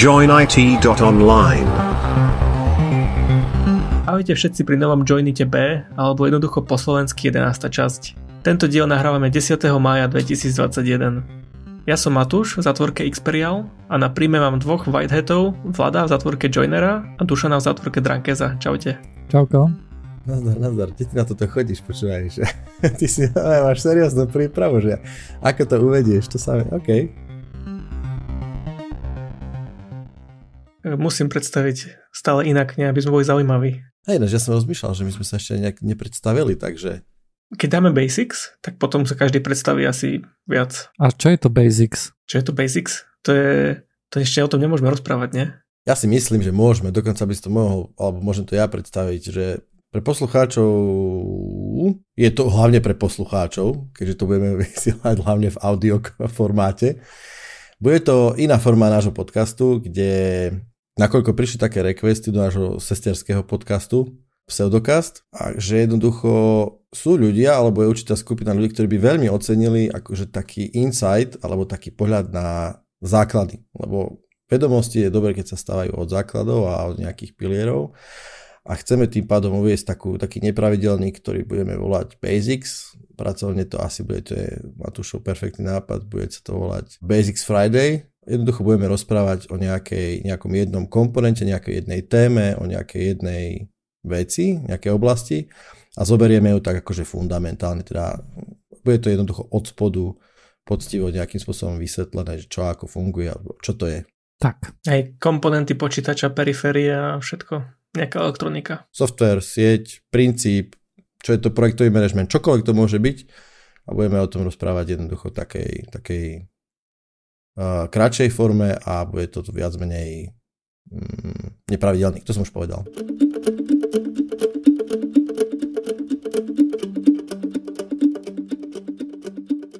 joinit.online. Ahojte všetci pri novom Joinite B, alebo jednoducho po slovensky 11. časť. Tento diel nahrávame 10. mája 2021. Ja som Matúš v zatvorke Xperial a na príjme mám dvoch Whitehatov, Vlada v zatvorke Joinera a Dušana v zatvorke Drankeza. Čaute. Čauko. Nazdar, nazdar, ty na toto chodíš, počúvaj, že ty si máš serióznu prípravu, že ako to uvedieš, to sa... OK. Musím predstaviť stále inak, ne, aby sme boli zaujímaví. Hej, no, ja som rozmýšľal, že my sme sa ešte nejak nepredstavili, takže... Keď dáme basics, tak potom sa každý predstaví asi viac. A čo je to basics? Čo je to basics? To je... To ešte o tom nemôžeme rozprávať, nie? Ja si myslím, že môžeme, dokonca by si to mohol, alebo môžem to ja predstaviť, že pre poslucháčov je to hlavne pre poslucháčov, keďže to budeme vysielať hlavne v audio formáte. Bude to iná forma nášho podcastu, kde nakoľko prišli také requesty do nášho sesterského podcastu Pseudokast, a že jednoducho sú ľudia, alebo je určitá skupina ľudí, ktorí by veľmi ocenili akože taký insight, alebo taký pohľad na základy, lebo vedomosti je dobré, keď sa stávajú od základov a od nejakých pilierov. A chceme tým pádom uviesť takú, taký nepravidelný, ktorý budeme volať Basics. Pracovne to asi bude, to je Matúšov perfektný nápad, bude sa to volať Basics Friday, Jednoducho budeme rozprávať o nejakej, nejakom jednom komponente, nejakej jednej téme, o nejakej jednej veci, nejakej oblasti a zoberieme ju tak akože fundamentálne, teda bude to jednoducho od spodu poctivo nejakým spôsobom vysvetlené, čo ako funguje, alebo čo to je. Tak. Aj komponenty počítača, periféria a všetko. Nejaká elektronika. Software, sieť, princíp, čo je to projektový management, čokoľvek to môže byť a budeme o tom rozprávať jednoducho takej, takej kratšej forme a bude to viac menej mm. To som už povedal.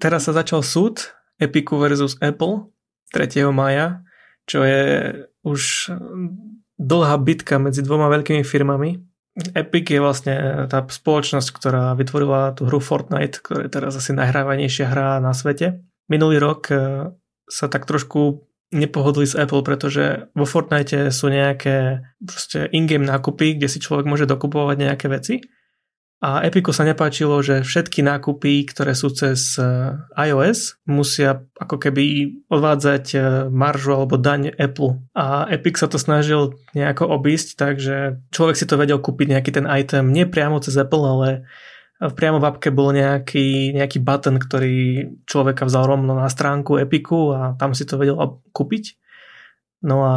Teraz sa začal súd Epiku versus Apple 3. maja, čo je už dlhá bitka medzi dvoma veľkými firmami. Epic je vlastne tá spoločnosť, ktorá vytvorila tú hru Fortnite, ktorá je teraz asi najhrávanejšia hra na svete. Minulý rok sa tak trošku nepohodli s Apple, pretože vo Fortnite sú nejaké in-game nákupy, kde si človek môže dokupovať nejaké veci. A Epiku sa nepáčilo, že všetky nákupy, ktoré sú cez e, iOS, musia ako keby odvádzať e, maržu alebo daň Apple. A Epic sa to snažil nejako obísť, takže človek si to vedel kúpiť nejaký ten item nie priamo cez Apple, ale priamo v appke bol nejaký, nejaký button, ktorý človeka vzal rovno na stránku Epiku a tam si to vedel kúpiť. No a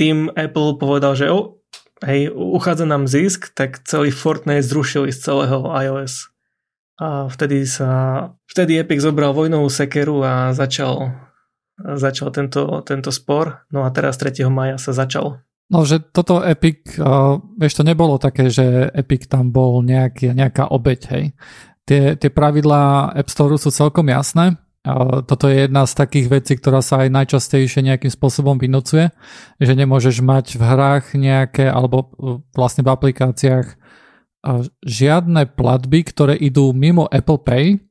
tým Apple povedal, že oh, hej, uchádza nám zisk, tak celý Fortnite zrušili z celého iOS. A vtedy sa, vtedy Epic zobral vojnovú sekeru a začal, začal tento, tento spor. No a teraz 3. maja sa začal. No, že toto Epic, uh, vieš, to nebolo také, že Epic tam bol nejaký, nejaká obeď, hej. Tie, tie pravidlá App Store sú celkom jasné. Uh, toto je jedna z takých vecí, ktorá sa aj najčastejšie nejakým spôsobom vynúcuje, že nemôžeš mať v hrách nejaké, alebo uh, vlastne v aplikáciách uh, žiadne platby, ktoré idú mimo Apple Pay,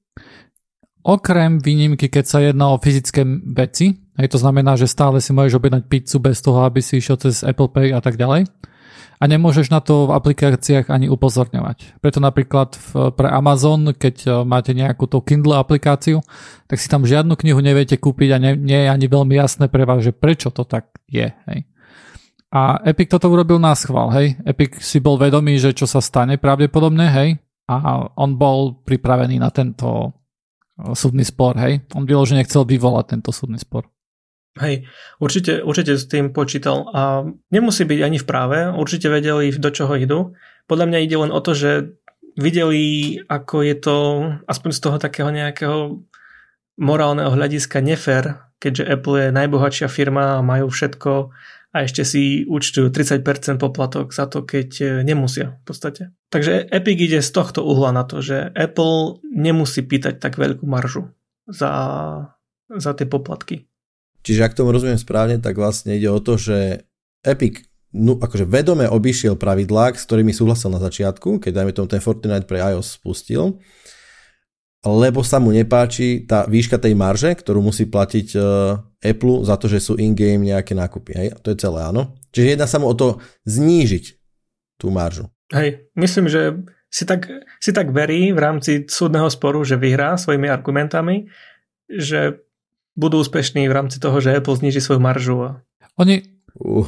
okrem výnimky, keď sa jedná o fyzické veci, Hej, to znamená, že stále si môžeš objednať pizzu bez toho, aby si išiel cez Apple Pay a tak ďalej. A nemôžeš na to v aplikáciách ani upozorňovať. Preto napríklad v, pre Amazon, keď e, máte nejakú tú Kindle aplikáciu, tak si tam žiadnu knihu neviete kúpiť a nie, nie je ani veľmi jasné pre vás, že prečo to tak je. Hej. A Epic toto urobil na schvál, hej. Epic si bol vedomý, že čo sa stane pravdepodobne, hej. A on bol pripravený na tento e, súdny spor, hej. On vyložene chcel vyvolať tento súdny spor. Hej, určite, určite s tým počítal a nemusí byť ani v práve, určite vedeli, do čoho idú. Podľa mňa ide len o to, že videli, ako je to aspoň z toho takého nejakého morálneho hľadiska nefér, keďže Apple je najbohatšia firma a majú všetko a ešte si účtujú 30% poplatok za to, keď nemusia v podstate. Takže Epic ide z tohto uhla na to, že Apple nemusí pýtať tak veľkú maržu za, za tie poplatky. Čiže ak tomu rozumiem správne, tak vlastne ide o to, že Epic no, akože vedome obišiel pravidlá, s ktorými súhlasil na začiatku, keď dajme tomu ten Fortnite pre iOS spustil. lebo sa mu nepáči tá výška tej marže, ktorú musí platiť uh, Apple za to, že sú in-game nejaké nákupy. Hej? To je celé, áno. Čiže jedná sa mu o to znížiť tú maržu. Hej, myslím, že si tak, si tak verí v rámci súdneho sporu, že vyhrá svojimi argumentami, že budú úspešní v rámci toho, že Apple zniží svoju maržu. Oni, uh.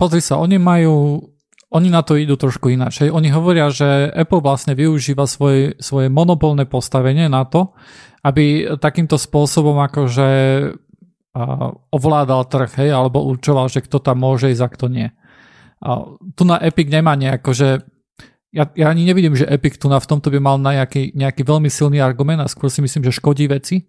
pozri sa, oni majú oni na to idú trošku ináč. Oni hovoria, že Apple vlastne využíva svoje, svoje monopolné postavenie na to, aby takýmto spôsobom akože ovládal trh, hej, alebo určoval, že kto tam môže ísť a kto nie. A tu na Epic nemá nejako, že ja, ja ani nevidím, že Epic tu na v tomto by mal nejaký, nejaký veľmi silný argument a skôr si myslím, že škodí veci,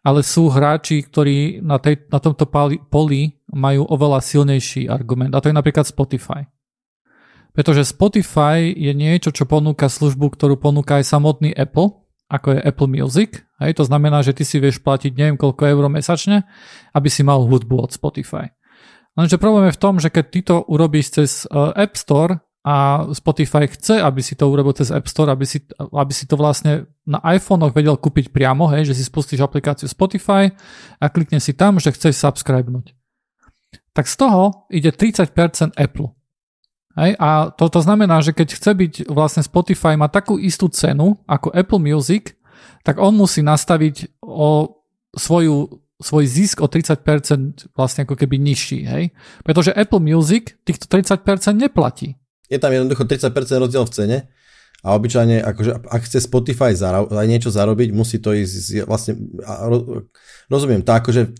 ale sú hráči, ktorí na, tej, na tomto poli majú oveľa silnejší argument a to je napríklad Spotify. Pretože Spotify je niečo, čo ponúka službu, ktorú ponúka aj samotný Apple, ako je Apple Music. Hej, to znamená, že ty si vieš platiť neviem koľko eur mesačne, aby si mal hudbu od Spotify. Lenže problém je v tom, že keď ty to urobíš cez uh, App Store a Spotify chce, aby si to urobil cez App Store, aby si, aby si to vlastne na iPhonech vedel kúpiť priamo, hej, že si spustíš aplikáciu Spotify a klikne si tam, že chceš subscribenúť. Tak z toho ide 30% Apple. Hej? A to, to znamená, že keď chce byť vlastne Spotify má takú istú cenu ako Apple Music, tak on musí nastaviť o svoju, svoj zisk o 30% vlastne ako keby nižší. Hej? Pretože Apple Music týchto 30% neplatí. Je tam jednoducho 30% rozdiel v cene a obyčajne, akože, ak chce Spotify zaro- aj niečo zarobiť, musí to ísť vlastne, rozumiem, tá akože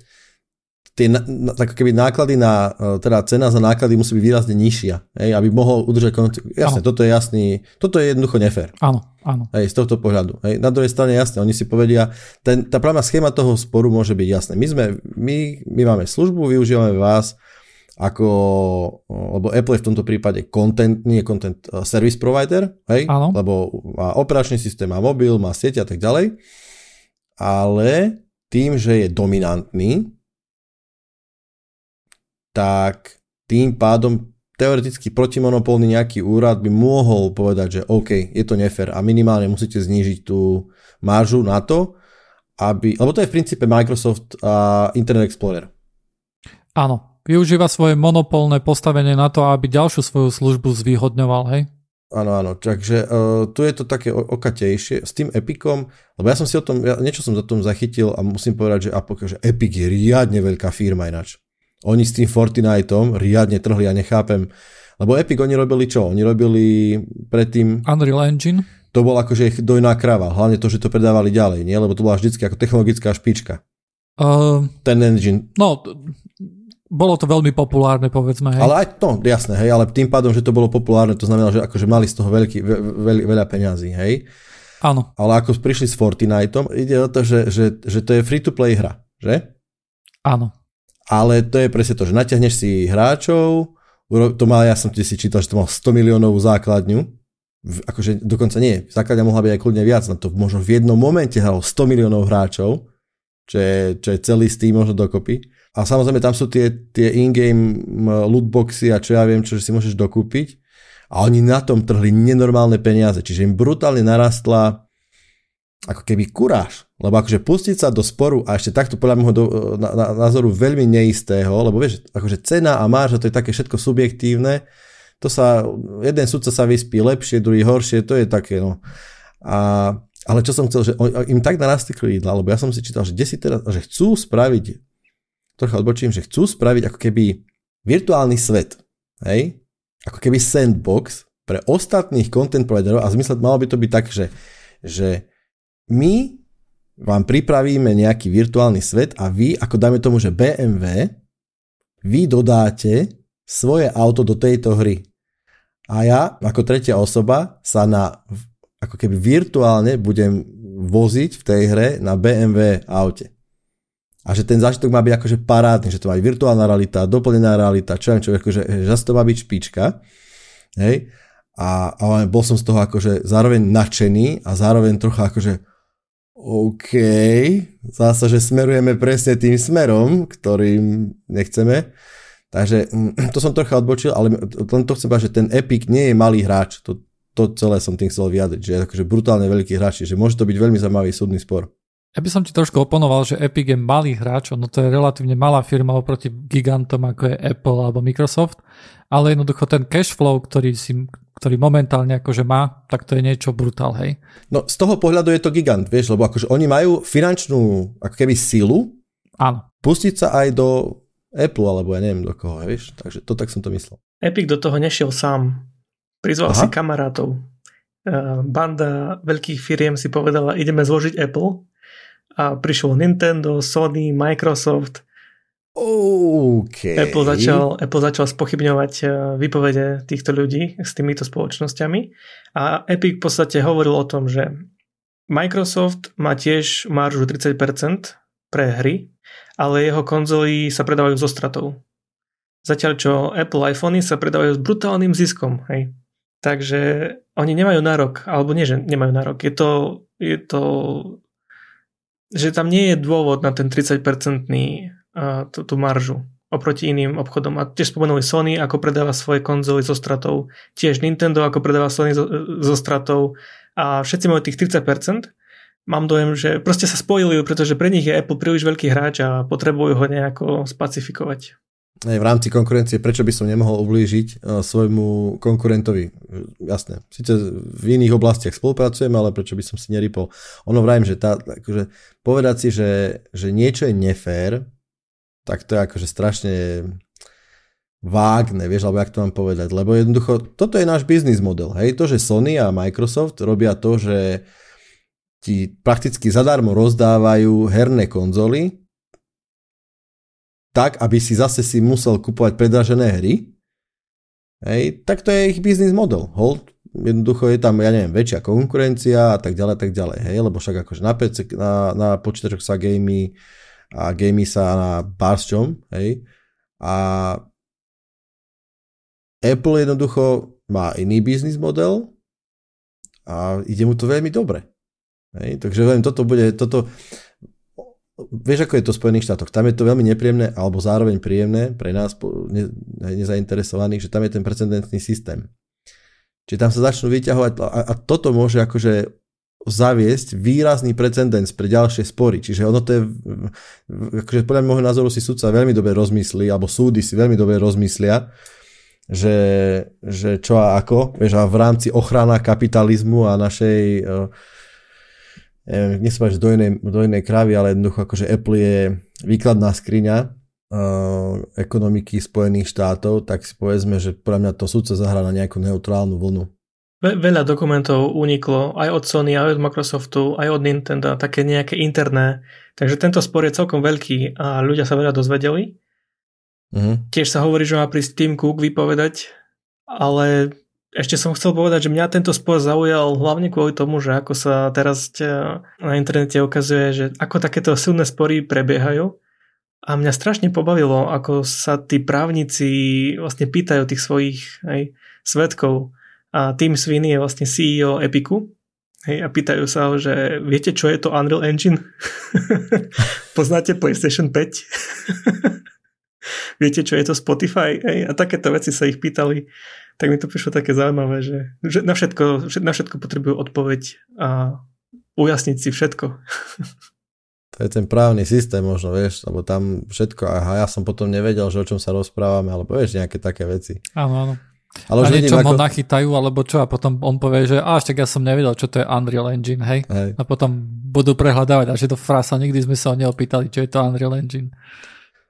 tie tak keby náklady na, e, teda cena za náklady musí byť výrazne nižšia, hej, aby mohol udržať konci. Jasne, toto je jasný, toto je jednoducho nefér. Áno, áno. Hej, z tohto pohľadu. Hej, na druhej strane jasne, oni si povedia, ten, tá právna schéma toho sporu môže byť jasná. My, sme, my, my máme službu, využívame vás ako, lebo Apple je v tomto prípade content, nie content, uh, service provider, hej, áno. lebo má operačný systém, má mobil, má sieť a tak ďalej, ale tým, že je dominantný, tak tým pádom teoreticky protimonopolný nejaký úrad by mohol povedať, že OK, je to nefér a minimálne musíte znížiť tú maržu na to, aby, lebo to je v princípe Microsoft a Internet Explorer. Áno, využíva svoje monopolné postavenie na to, aby ďalšiu svoju službu zvýhodňoval, hej? Áno, áno, takže uh, tu je to také okatejšie s tým Epicom, lebo ja som si o tom, ja, niečo som za tom zachytil a musím povedať, že, že Epic je riadne veľká firma ináč. Oni s tým Fortniteom riadne trhli, ja nechápem. Lebo Epic oni robili čo? Oni robili predtým... Unreal Engine? To bol akože ich dojná krava. Hlavne to, že to predávali ďalej, nie? Lebo to bola vždycky ako technologická špička. Uh, Ten engine. No, bolo to veľmi populárne, povedzme. Hej. Ale aj to, jasné, hej, ale tým pádom, že to bolo populárne, to znamená, že akože mali z toho veľký, ve, ve, veľa peňazí, hej. Áno. Ale ako prišli s Fortniteom, ide o to, že, že, že to je free-to-play hra, že? Áno ale to je presne to, že natiahneš si hráčov, to mal, ja som si čítal, že to mal 100 miliónovú základňu, akože dokonca nie, základňa mohla byť aj kľudne viac, na to možno v jednom momente hralo 100 miliónov hráčov, čo je, čo je celý Steam možno dokopy. A samozrejme tam sú tie, tie in-game lootboxy a čo ja viem, čo si môžeš dokúpiť. A oni na tom trhli nenormálne peniaze, čiže im brutálne narastla ako keby kuráž. Lebo akože pustiť sa do sporu a ešte takto podľa môjho názoru veľmi neistého, lebo vieš, akože cena a márža to je také všetko subjektívne, to sa, jeden sudca sa vyspí lepšie, druhý horšie, to je také, no. A, ale čo som chcel, že im tak narastli krídla, lebo ja som si čítal, že si teraz, že chcú spraviť, trocha odbočím, že chcú spraviť ako keby virtuálny svet, hej, ako keby sandbox pre ostatných content providerov a zmysle malo by to byť tak, že, že my vám pripravíme nejaký virtuálny svet a vy, ako dáme tomu, že BMW, vy dodáte svoje auto do tejto hry. A ja, ako tretia osoba, sa na, ako keby virtuálne budem voziť v tej hre na BMW aute. A že ten zážitok má byť akože parádny, že to má byť virtuálna realita, doplnená realita, čo viem, čo, akože, že to má byť špička. Hej? A, a bol som z toho akože zároveň nadšený a zároveň trocha akože OK, zase, že smerujeme presne tým smerom, ktorým nechceme. Takže mm, to som trocha odbočil, ale len to chcem povedať, že ten Epic nie je malý hráč. To, to celé som tým chcel vyjadriť, že je akože brutálne veľký hráči, že môže to byť veľmi zaujímavý súdny spor. Ja by som ti trošku oponoval, že Epic je malý hráč, no to je relatívne malá firma oproti gigantom ako je Apple alebo Microsoft, ale jednoducho ten cash flow, ktorý, si, ktorý momentálne akože má, tak to je niečo brutál, hej. No z toho pohľadu je to gigant, vieš, lebo akože oni majú finančnú ako keby silu Áno. pustiť sa aj do Apple, alebo ja neviem do koho, vieš, takže to tak som to myslel. Epic do toho nešiel sám. Prizval Aha. si kamarátov. Banda veľkých firiem si povedala, ideme zložiť Apple a prišlo Nintendo, Sony, Microsoft. Okay. Apple, začal, Apple začal spochybňovať e, výpovede týchto ľudí s týmito spoločnosťami a Epic v podstate hovoril o tom, že Microsoft má tiež maržu 30% pre hry, ale jeho konzoly sa predávajú zo stratou. Zatiaľ čo Apple iPhony sa predávajú s brutálnym ziskom. Hej. Takže oni nemajú nárok, alebo nie, že nemajú nárok. Je to, je to že tam nie je dôvod na ten 30-percentný uh, tú, maržu oproti iným obchodom. A tiež spomenuli Sony, ako predáva svoje konzoly so stratou, tiež Nintendo, ako predáva Sony so, so stratou a všetci majú tých 30%. Mám dojem, že proste sa spojili, pretože pre nich je Apple príliš veľký hráč a potrebujú ho nejako spacifikovať v rámci konkurencie, prečo by som nemohol ublížiť uh, svojmu konkurentovi. Jasné, síce v iných oblastiach spolupracujeme, ale prečo by som si nerypol. Ono vrajím, že tá, akože, povedať si, že, že niečo je nefér, tak to je akože strašne vágne, vieš, alebo jak to mám povedať, lebo jednoducho, toto je náš biznis model, hej, to, že Sony a Microsoft robia to, že ti prakticky zadarmo rozdávajú herné konzoly, tak, aby si zase si musel kupovať predražené hry, hej, tak to je ich biznis model. Hold, jednoducho je tam, ja neviem, väčšia konkurencia a tak ďalej, tak ďalej, hej, lebo však akože na, PC, na, na počítačoch sa gamey a gamey sa na baršťom, hej, a Apple jednoducho má iný biznis model a ide mu to veľmi dobre. Hej, takže veľmi toto bude, toto, vieš, ako je to v Spojených štátoch. Tam je to veľmi nepríjemné, alebo zároveň príjemné pre nás, ne, nezainteresovaných, že tam je ten precedentný systém. Čiže tam sa začnú vyťahovať a, a toto môže akože zaviesť výrazný precedens pre ďalšie spory. Čiže ono to je, akože podľa môjho názoru si súdca veľmi dobre rozmyslí, alebo súdy si veľmi dobre rozmyslia, že, že čo a ako, vieš, a v rámci ochrana kapitalizmu a našej uh, neviem, nechcem povedať, do inej, do inej krávy, ale jednoducho akože Apple je výkladná skriňa uh, ekonomiky Spojených štátov, tak si povedzme, že podľa mňa to súdce zahrá na nejakú neutrálnu vlnu. Ve- veľa dokumentov uniklo aj od Sony, aj od Microsoftu, aj od Nintendo, také nejaké interné. Takže tento spor je celkom veľký a ľudia sa veľa dozvedeli. Uh-huh. Tiež sa hovorí, že má prísť Tim Cook vypovedať, ale ešte som chcel povedať, že mňa tento spor zaujal hlavne kvôli tomu, že ako sa teraz na internete ukazuje, že ako takéto silné spory prebiehajú. A mňa strašne pobavilo, ako sa tí právnici vlastne pýtajú tých svojich hej, svetkov. A Tim Sweeney je vlastne CEO Epiku. Hej, a pýtajú sa ho, že viete, čo je to Unreal Engine? Poznáte PlayStation 5? viete, čo je to Spotify? Hej, a takéto veci sa ich pýtali tak mi to prišlo také zaujímavé, že, že na, všetko, na všetko potrebujú odpoveď a ujasniť si všetko. To je ten právny systém možno, vieš, lebo tam všetko, aha, ja som potom nevedel, že o čom sa rozprávame, alebo vieš, nejaké také veci. Áno, áno. Ale už a niečo ako... ho nachytajú, alebo čo, a potom on povie, že až tak ja som nevedel, čo to je Unreal Engine, hej? hej. A potom budú prehľadávať, a že to frasa, nikdy sme sa ho neopýtali, čo je to Unreal Engine.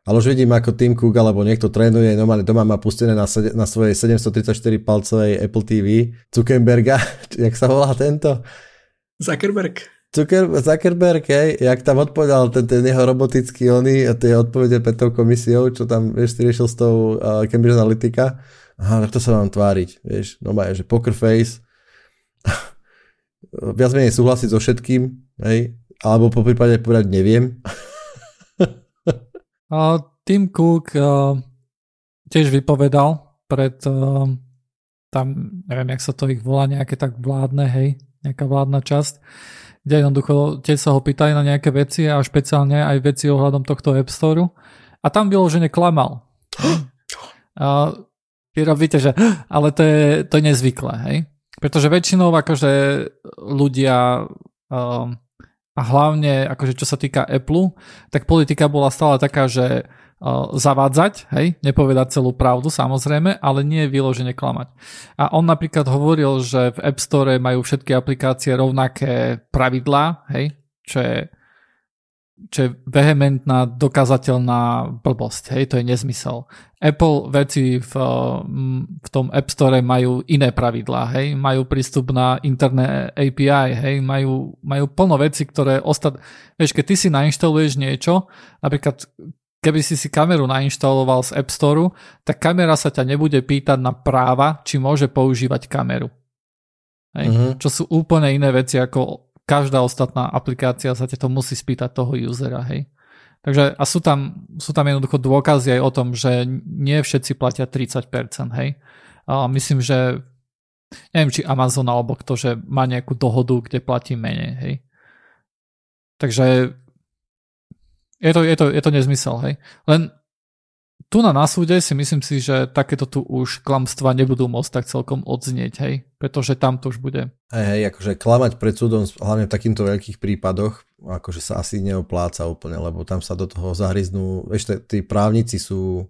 Ale už vidím, ako Tim Cook alebo niekto trénuje, normálne doma má pustené na, na svojej 734 palcovej Apple TV Zuckerberga, jak sa volá tento? Zuckerberg. Zucker, Zuckerberg, hej, jak tam odpovedal ten, ten jeho robotický ony a tie odpovede pred tou komisiou, čo tam, vieš, riešil s tou uh, Cambridge Analytica. Aha, tak to sa mám tváriť, vieš, no že poker face, viac menej súhlasiť so všetkým, hej, alebo po prípade povedať neviem. Uh, Tim Cook uh, tiež vypovedal pred uh, tam, neviem, jak sa to ich volá, nejaké tak vládne, hej, nejaká vládna časť, kde jednoducho tiež sa ho pýtajú na nejaké veci a špeciálne aj veci ohľadom tohto App Store a tam vyložene klamal. A vy robíte, že ale to je, to je nezvyklé, hej. Pretože väčšinou akože ľudia um, a hlavne akože čo sa týka Apple, tak politika bola stále taká, že uh, zavádzať, hej, nepovedať celú pravdu samozrejme, ale nie vyložene klamať. A on napríklad hovoril, že v App Store majú všetky aplikácie rovnaké pravidlá, hej, čo je čo je vehementná, dokazateľná blbosť. Hej, to je nezmysel. Apple veci v, v tom App Store majú iné pravidlá, hej, majú prístup na interné API, hej, majú, majú plno veci, ktoré ostat... Vieš, keď ty si nainštaluješ niečo, napríklad keby si si kameru nainštaloval z App Store, tak kamera sa ťa nebude pýtať na práva, či môže používať kameru. Hej, uh-huh. Čo sú úplne iné veci ako každá ostatná aplikácia sa to musí spýtať toho usera, hej. Takže a sú tam, sú tam jednoducho dôkazy aj o tom, že nie všetci platia 30%, hej. A myslím, že neviem, či Amazon alebo kto, že má nejakú dohodu, kde platí menej, hej. Takže je to, je to, je to nezmysel, hej. Len tu na, na súde si myslím si, že takéto tu už klamstva nebudú môcť tak celkom odznieť, hej, pretože tam to už bude. Hej, hej, akože klamať pred súdom, hlavne v takýchto veľkých prípadoch, akože sa asi neopláca úplne, lebo tam sa do toho zahryznú, vieš, tí právnici sú,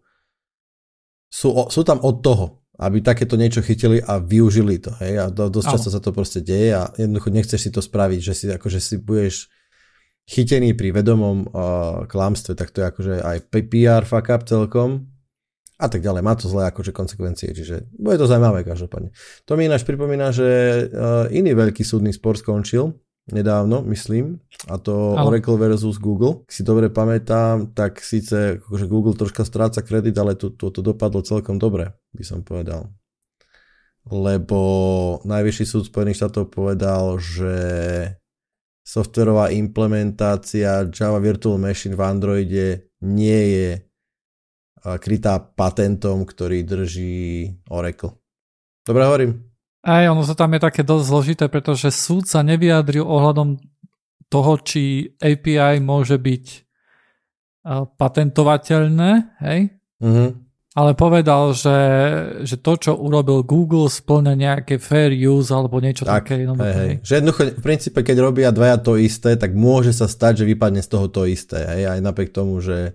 sú, sú tam od toho, aby takéto niečo chytili a využili to, hej, a do, dosť často sa to proste deje a jednoducho nechceš si to spraviť, že si akože si budeš chytený pri vedomom uh, klamstve, tak to je akože aj PR fuck up celkom a tak ďalej. Má to zlé akože konsekvencie, čiže bude to zaujímavé každopádne. To mi ináč pripomína, že uh, iný veľký súdny spor skončil nedávno, myslím, a to ale. Oracle versus Google. Ak si dobre pamätám, tak síce akože Google troška stráca kredit, ale to, to, to dopadlo celkom dobre, by som povedal. Lebo najvyšší súd Spojených štátov povedal, že softverová implementácia Java Virtual Machine v Androide nie je krytá patentom, ktorý drží Oracle. Dobre hovorím? Aj ono to tam je také dosť zložité, pretože súd sa nevyjadril ohľadom toho, či API môže byť patentovateľné, hej? Mm-hmm ale povedal, že, že to, čo urobil Google, splňa nejaké fair use alebo niečo tak, také. Hej, hej. Že jednoducho, v princípe, keď robia dvaja to isté, tak môže sa stať, že vypadne z toho to isté. Hej? Aj napriek tomu, že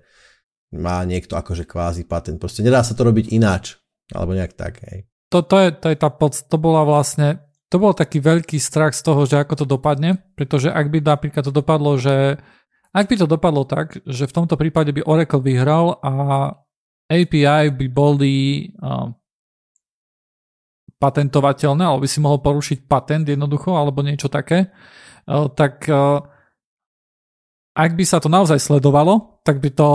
má niekto akože kvázi patent. Proste nedá sa to robiť ináč. Alebo nejak tak. Hej. To, to, je, to je tá pod, to bola vlastne to bol taký veľký strach z toho, že ako to dopadne, pretože ak by napríklad to dopadlo, že ak by to dopadlo tak, že v tomto prípade by Oracle vyhral a API by boli uh, patentovateľné, alebo by si mohol porušiť patent jednoducho, alebo niečo také, uh, tak uh, ak by sa to naozaj sledovalo, tak by to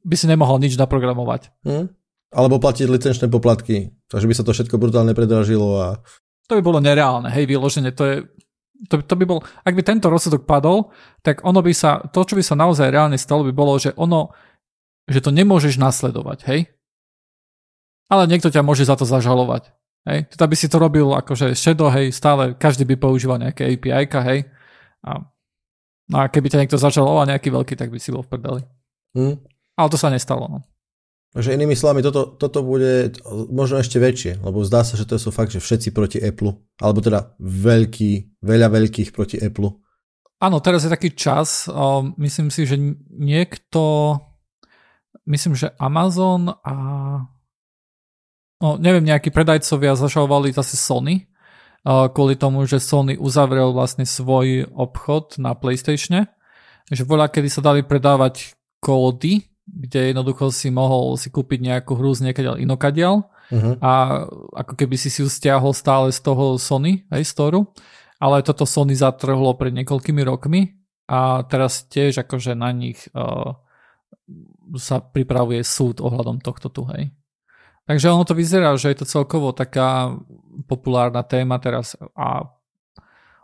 by si nemohol nič naprogramovať. Hmm. Alebo platiť licenčné poplatky, takže by sa to všetko brutálne predražilo a... To by bolo nereálne, hej, vyloženie, to je to, to by bol, ak by tento rozsudok padol, tak ono by sa, to, čo by sa naozaj reálne stalo, by bolo, že ono že to nemôžeš nasledovať, hej? Ale niekto ťa môže za to zažalovať. Hej? Teda by si to robil akože shadow, hej, stále každý by používal nejaké API, hej? A, no a keby ťa niekto zažaloval nejaký veľký, tak by si bol v prdeli. Hmm. Ale to sa nestalo, no. Takže inými slovami, toto, toto bude možno ešte väčšie, lebo zdá sa, že to sú fakt, že všetci proti Apple, alebo teda veľký, veľa veľkých proti Apple. Áno, teraz je taký čas, myslím si, že niekto, myslím, že Amazon a no, neviem, nejakí predajcovia zašalovali zase Sony, kvôli tomu, že Sony uzavrel vlastne svoj obchod na PlayStation, že voľa, kedy sa dali predávať kódy, kde jednoducho si mohol si kúpiť nejakú hru z niekiaľ inokadiaľ uh-huh. a ako keby si si ju stiahol stále z toho Sony, aj storu, ale toto Sony zatrhlo pred niekoľkými rokmi a teraz tiež akože na nich uh, sa pripravuje súd ohľadom tohto tu, hej. Takže ono to vyzerá, že je to celkovo taká populárna téma teraz a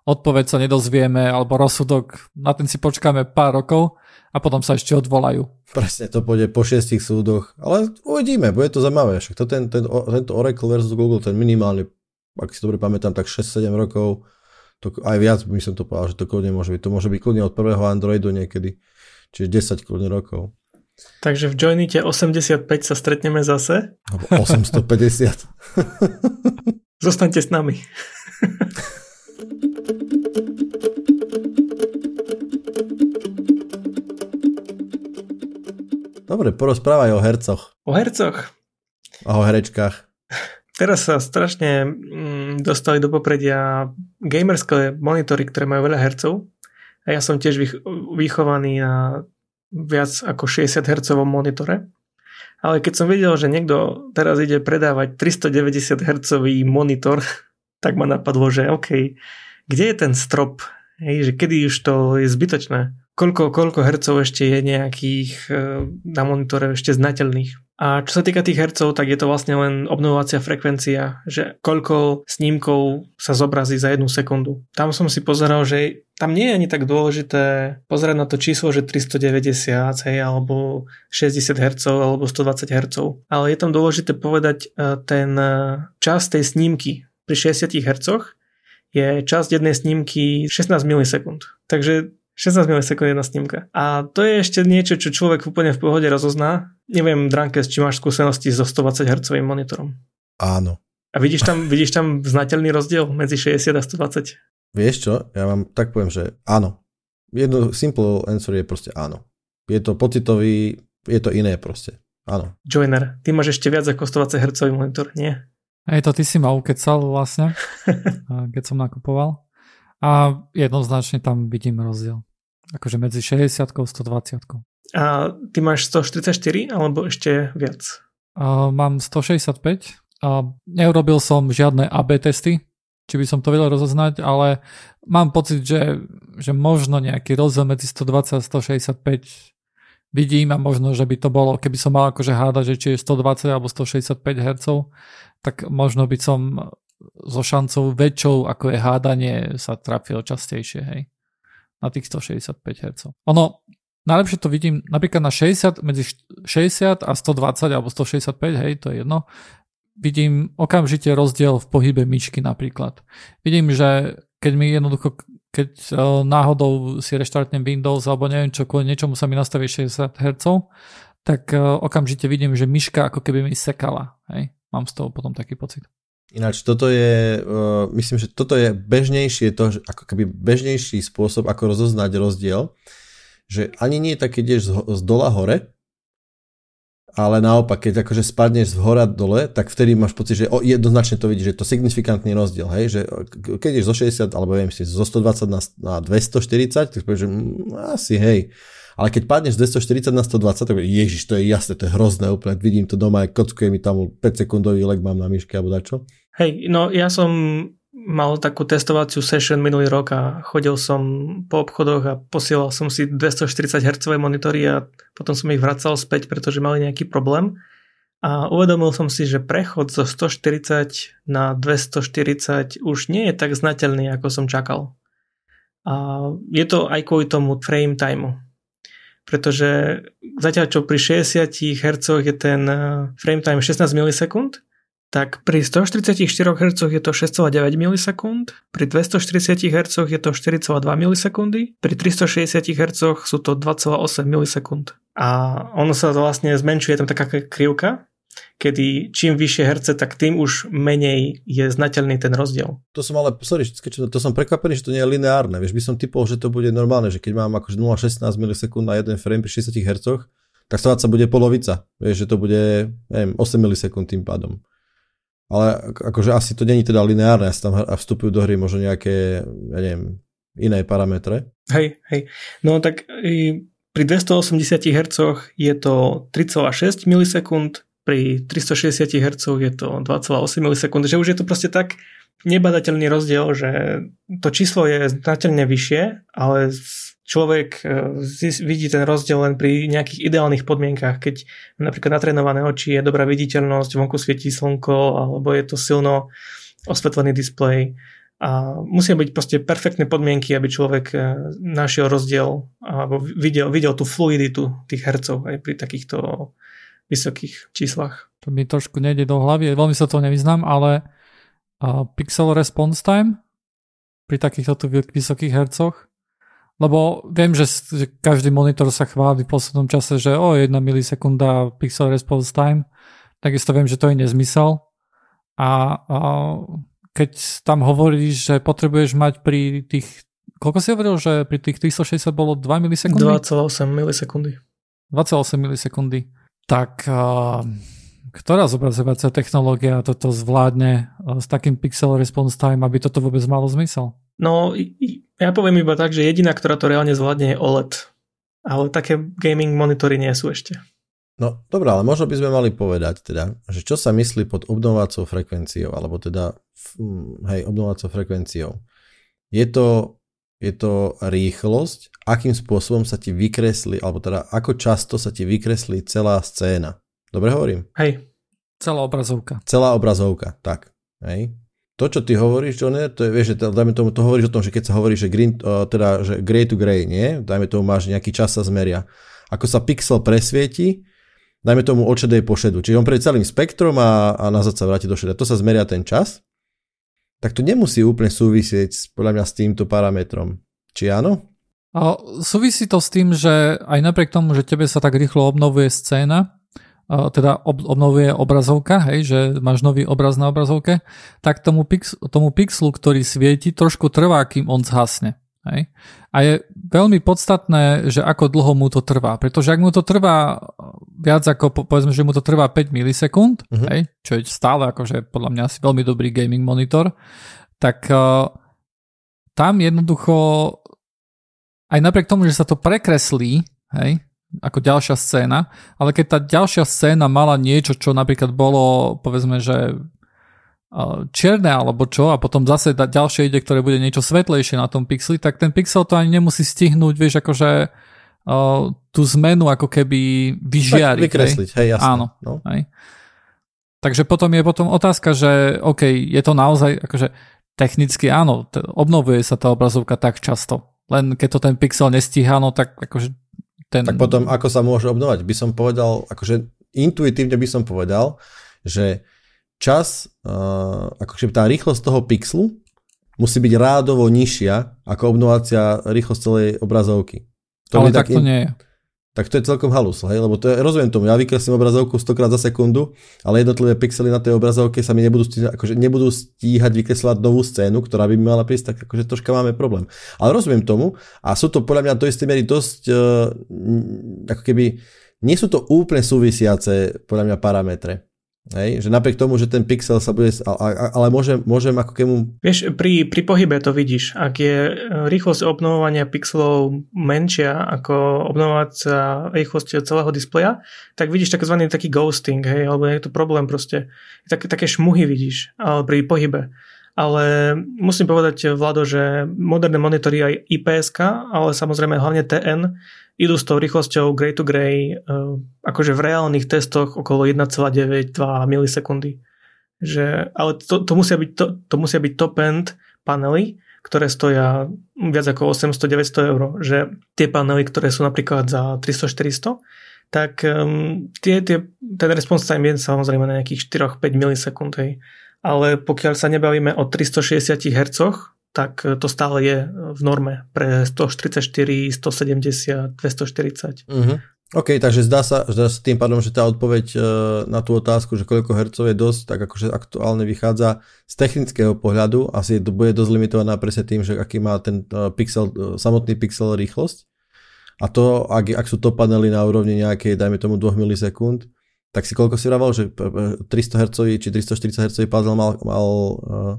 odpoveď sa nedozvieme, alebo rozsudok, na ten si počkáme pár rokov a potom sa ešte odvolajú. Presne, to pôjde po šiestich súdoch, ale uvidíme, bude to zaujímavé. Však to ten, ten, tento Oracle versus Google, ten minimálne, ak si dobre pamätám, tak 6-7 rokov, to aj viac by som to povedal, že to kľudne môže byť. To môže byť kľudne od prvého Androidu niekedy, čiže 10 kľudne rokov. Takže v Joinite 85 sa stretneme zase. 850. Zostaňte s nami. Dobre, porozprávaj o hercoch. O hercoch? A o herečkách. Teraz sa strašne mm, dostali do popredia gamerské monitory, ktoré majú veľa hercov. A ja som tiež vychovaný na viac ako 60 Hz monitore. Ale keď som videl, že niekto teraz ide predávať 390 Hz monitor, tak ma napadlo, že OK, kde je ten strop? Hej, že kedy už to je zbytočné? Koľko, koľko hercov ešte je nejakých e, na monitore ešte znateľných? A čo sa týka tých hercov, tak je to vlastne len obnovovacia frekvencia, že koľko snímkov sa zobrazí za jednu sekundu. Tam som si pozeral, že tam nie je ani tak dôležité pozerať na to číslo, že 390 hej, alebo 60 Hz alebo 120 Hz. Ale je tam dôležité povedať e, ten e, čas tej snímky. Pri 60 Hz je časť jednej snímky 16 milisekúnd. Takže 16 milisekúnd jedna snímka. A to je ešte niečo, čo človek úplne v pohode rozozná. Neviem, Drankes, či máš skúsenosti so 120 Hz monitorom. Áno. A vidíš tam, vidíš tam znateľný rozdiel medzi 60 a 120? Vieš čo, ja vám tak poviem, že áno. Jedno simple answer je proste áno. Je to pocitový, je to iné proste. Áno. Joiner, ty máš ešte viac ako 120 Hz monitor, nie? Hej, to ty si ma ukecal vlastne, keď som nakupoval. A jednoznačne tam vidím rozdiel. Akože medzi 60 a 120. A ty máš 144 alebo ešte viac? Uh, mám 165 a neurobil som žiadne AB testy, či by som to vedel rozoznať, ale mám pocit, že, že možno nejaký rozdiel medzi 120 a 165 vidím a možno, že by to bolo, keby som mal akože hádať, že či je 120 alebo 165 Hz, tak možno by som so šancou väčšou, ako je hádanie, sa trafil častejšie, hej. Na tých 165 Hz. Ono, najlepšie to vidím napríklad na 60, medzi 60 a 120 alebo 165, hej, to je jedno. Vidím okamžite rozdiel v pohybe myšky napríklad. Vidím, že keď mi jednoducho, keď uh, náhodou si reštartnem Windows alebo neviem čo, kvôli niečomu sa mi nastaví 60 Hz, tak uh, okamžite vidím, že myška ako keby mi sekala. Hej. Mám z toho potom taký pocit. Ináč toto je, uh, myslím, že toto je bežnejšie, to, ako keby bežnejší spôsob, ako rozoznať rozdiel, že ani nie tak, keď ideš z, z dola hore, ale naopak, keď akože spadneš z hora dole, tak vtedy máš pocit, že o, jednoznačne to vidíš, že je to signifikantný rozdiel, hej, že keď ideš zo 60, alebo viem si, zo 120 na, na 240, tak povieš, že mm, asi hej, ale keď padneš z 240 na 120, tak ježiš, to je jasné, to je hrozné úplne. Vidím to doma, kockuje mi tam 5 sekundový leg mám na myške alebo dačo. Hej, no ja som mal takú testovaciu session minulý rok a chodil som po obchodoch a posielal som si 240 Hz monitory a potom som ich vracal späť, pretože mali nejaký problém. A uvedomil som si, že prechod zo 140 na 240 už nie je tak znateľný, ako som čakal. A je to aj kvôli tomu frame timeu pretože zatiaľ čo pri 60 Hz je ten eh, frame time 16 milisekúnd, tak pri 144 Hz je to 6,9 milisekúnd, pri 240 Hz je to 4,2 milisekundy, pri 360 Hz sú to 2,8 milisekúnd. A ono sa vlastne zmenšuje tam taká krivka, kedy čím vyššie herce, tak tým už menej je znateľný ten rozdiel. To som ale, sorry, to, to som prekvapený, že to nie je lineárne. Vieš, by som typol, že to bude normálne, že keď mám akože 0,16 milisekúnd na jeden frame pri 60 Hz, tak sa bude polovica. Vieš, že to bude, neviem, 8 milisekúnd tým pádom. Ale akože asi to není teda lineárne, asi tam vstupujú do hry možno nejaké, ja neviem, iné parametre. Hej, hej. No tak pri 280 Hz je to 3,6 milisekúnd, pri 360 Hz je to 2,8 milisekúnd, že už je to proste tak nebadateľný rozdiel, že to číslo je znateľne vyššie, ale človek e, vidí ten rozdiel len pri nejakých ideálnych podmienkach, keď napríklad natrénované oči je dobrá viditeľnosť, vonku svietí slnko, alebo je to silno osvetlený displej. A musia byť proste perfektné podmienky, aby človek e, našiel rozdiel alebo videl, videl tú fluiditu tých hercov aj pri takýchto vysokých číslach. To mi trošku nejde do hlavy, veľmi sa to nevyznám, ale uh, pixel response time pri takýchto vysokých hercoch, lebo viem, že, že každý monitor sa chváli v poslednom čase, že o 1 milisekunda pixel response time, takisto viem, že to je nezmysel A, a keď tam hovoríš, že potrebuješ mať pri tých, koľko si hovoril, že pri tých 360 bolo 2 milisekundy? 2,8 milisekundy. 2,8 milisekundy. Tak ktorá zobrazovacia technológia toto zvládne s takým pixel response time, aby toto vôbec malo zmysel? No, ja poviem iba tak, že jediná, ktorá to reálne zvládne je OLED. Ale také gaming monitory nie sú ešte. No, dobré, ale možno by sme mali povedať teda, že čo sa myslí pod obnovacou frekvenciou, alebo teda, hej, obnovacou frekvenciou. Je to, je to rýchlosť, akým spôsobom sa ti vykreslí, alebo teda ako často sa ti vykreslí celá scéna. Dobre hovorím? Hej. Celá obrazovka. Celá obrazovka, tak. Hej to, čo ty hovoríš, John, to je, vieš, že dajme tomu, to hovoríš o tom, že keď sa hovorí, že, green, teda, že gray to gray, nie? Dajme tomu, máš nejaký čas sa zmeria. Ako sa pixel presvieti, dajme tomu od šedej po šedu. Čiže on prejde celým spektrom a, a nazad sa vráti do šeda. To sa zmeria ten čas. Tak to nemusí úplne súvisieť podľa mňa s týmto parametrom. Či áno? A súvisí to s tým, že aj napriek tomu, že tebe sa tak rýchlo obnovuje scéna, teda ob, obnovuje obrazovka, hej, že máš nový obraz na obrazovke, tak tomu, pix, tomu pixelu, ktorý svieti, trošku trvá, kým on zhasne. Hej. A je veľmi podstatné, že ako dlho mu to trvá. Pretože ak mu to trvá viac ako, povedzme, že mu to trvá 5 milisekúnd, uh-huh. hej, čo je stále akože podľa mňa asi veľmi dobrý gaming monitor, tak uh, tam jednoducho aj napriek tomu, že sa to prekreslí, hej, ako ďalšia scéna, ale keď tá ďalšia scéna mala niečo, čo napríklad bolo, povedzme, že čierne alebo čo a potom zase ďalšie ide, ktoré bude niečo svetlejšie na tom pixeli, tak ten pixel to ani nemusí stihnúť, vieš, akože uh, tú zmenu ako keby vyžiariť. Tak vykresliť, hej, hej jasné. Áno, no. hej. Takže potom je potom otázka, že OK, je to naozaj, akože technicky áno, obnovuje sa tá obrazovka tak často, len keď to ten pixel nestíha, no tak akože ten... Tak potom ako sa môže obnovať? By som povedal, akože intuitívne by som povedal, že čas, uh, akože tá rýchlosť toho pixlu musí byť rádovo nižšia ako obnovacia rýchlosť celej obrazovky. To Ale tak, tak to nie je tak to je celkom halus, hej? lebo to je, rozumiem tomu, ja vykreslím obrazovku 100 krát za sekundu, ale jednotlivé pixely na tej obrazovke sa mi nebudú stíhať, akože nebudú stíhať vykreslovať novú scénu, ktorá by mi mala prísť, tak akože troška máme problém. Ale rozumiem tomu a sú to podľa mňa do istej miery dosť, uh, ako keby, nie sú to úplne súvisiace podľa mňa parametre. Hej, že napriek tomu, že ten pixel sa bude, ale môžem, môžem ako kemu... Vieš, pri, pri pohybe to vidíš. Ak je e, rýchlosť obnovovania pixelov menšia ako obnovovacia rýchlosť celého displeja, tak vidíš tzv. taký ghosting, hej, alebo je to problém proste. Tak, také šmuhy vidíš ale pri pohybe. Ale musím povedať, Vlado, že moderné monitory aj IPS, ale samozrejme hlavne TN, idú s tou rýchlosťou gray to gray uh, akože v reálnych testoch okolo 1,92 milisekundy. Že, ale to, to, musia byť, to, to musia byť top-end panely, ktoré stoja viac ako 800-900 eur. Že tie panely, ktoré sú napríklad za 300-400, tak um, tie, tie, ten response time je samozrejme na nejakých 4-5 milisekúnd. Ale pokiaľ sa nebavíme o 360 Hz, tak to stále je v norme pre 144, 170, 240. Uh-huh. OK, takže zdá sa, zdá sa tým pádom, že tá odpoveď uh, na tú otázku, že koľko hercov je dosť, tak akože aktuálne vychádza z technického pohľadu, asi bude dosť limitovaná presne tým, že aký má ten pixel, samotný pixel rýchlosť. A to, ak, ak sú to panely na úrovni nejakej, dajme tomu 2 milisekúnd, tak si koľko si rával, že 300 Hz či 340 Hz puzzle mal, mal uh,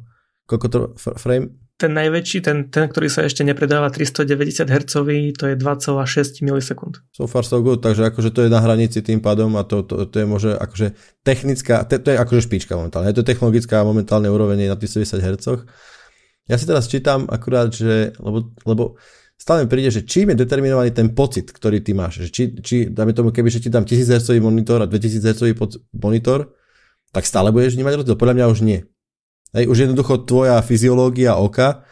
koľko to frame? Ten najväčší, ten, ten, ktorý sa ešte nepredáva 390 Hz, to je 2,6 milisekúnd. So far so good, takže akože to je na hranici tým pádom a to, to, to je môže akože technická, to, to je akože špička momentálne, je to technologická momentálne úroveň na tých 70 Hz. Ja si teraz čítam akurát, že, lebo, lebo stále mi príde, že čím je determinovaný ten pocit, ktorý ty máš, že či, či dáme tomu, keby že ti dám 1000 Hz monitor a 2000 Hz monitor, tak stále budeš vnímať rozdiel, podľa mňa už nie. Hej, už jednoducho tvoja fyziológia oka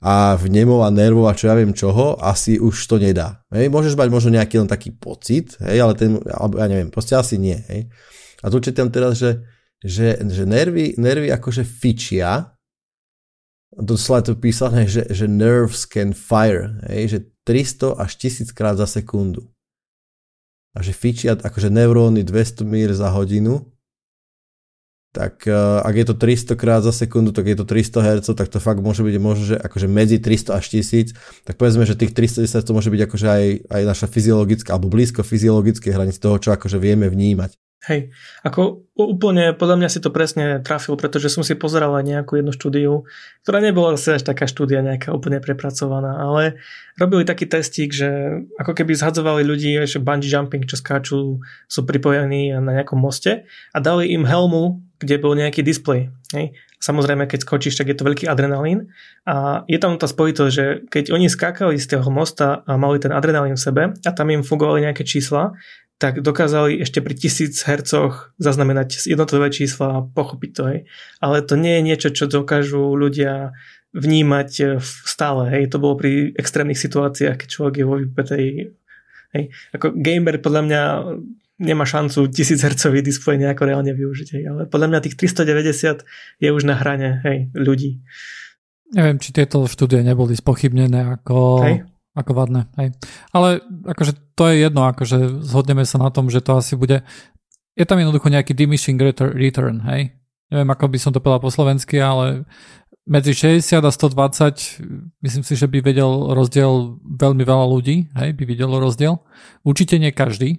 a vnemov a čo ja viem čoho, asi už to nedá. Hej, môžeš mať možno nejaký len taký pocit, hej, ale ten, alebo ja neviem, proste asi nie. Hej. A tu čítam teraz, že, že, že nervy, nervy akože fičia, doslova to písané, že, že nerves can fire, hej, že 300 až 1000 krát za sekundu. A že fičia akože neuróny 200 mír za hodinu tak uh, ak je to 300 krát za sekundu, tak je to 300 Hz, tak to fakt môže byť možno, že akože medzi 300 až 1000, tak povedzme, že tých 310 to môže byť akože aj, aj naša fyziologická, alebo blízko fyziologické hranice toho, čo akože vieme vnímať. Hej, ako úplne, podľa mňa si to presne trafil, pretože som si pozeral aj nejakú jednu štúdiu, ktorá nebola asi až taká štúdia nejaká úplne prepracovaná, ale robili taký testík, že ako keby zhadzovali ľudí, že bungee jumping, čo skáču, sú pripojení na nejakom moste a dali im helmu, kde bol nejaký displej. Hej. Samozrejme, keď skočíš, tak je to veľký adrenalín a je tam tá spojitosť, že keď oni skákali z toho mosta a mali ten adrenalín v sebe a tam im fungovali nejaké čísla, tak dokázali ešte pri 1000 hercoch zaznamenať jednotlivé čísla a pochopiť to. Hej. Ale to nie je niečo, čo dokážu ľudia vnímať e, stále. Hej. To bolo pri extrémnych situáciách, keď človek je vo vypetej. Hej. Ako gamer podľa mňa nemá šancu 1000 hercový displej nejako reálne využiť. Hej. Ale podľa mňa tých 390 je už na hrane hej, ľudí. Neviem, či tieto štúdie neboli spochybnené ako hej ako vadné, hej. Ale akože to je jedno, akože zhodneme sa na tom, že to asi bude, je tam jednoducho nejaký diminishing return, hej. Neviem, ako by som to povedal po slovensky, ale medzi 60 a 120 myslím si, že by vedel rozdiel veľmi veľa ľudí, hej, by videlo rozdiel. Určite nie každý.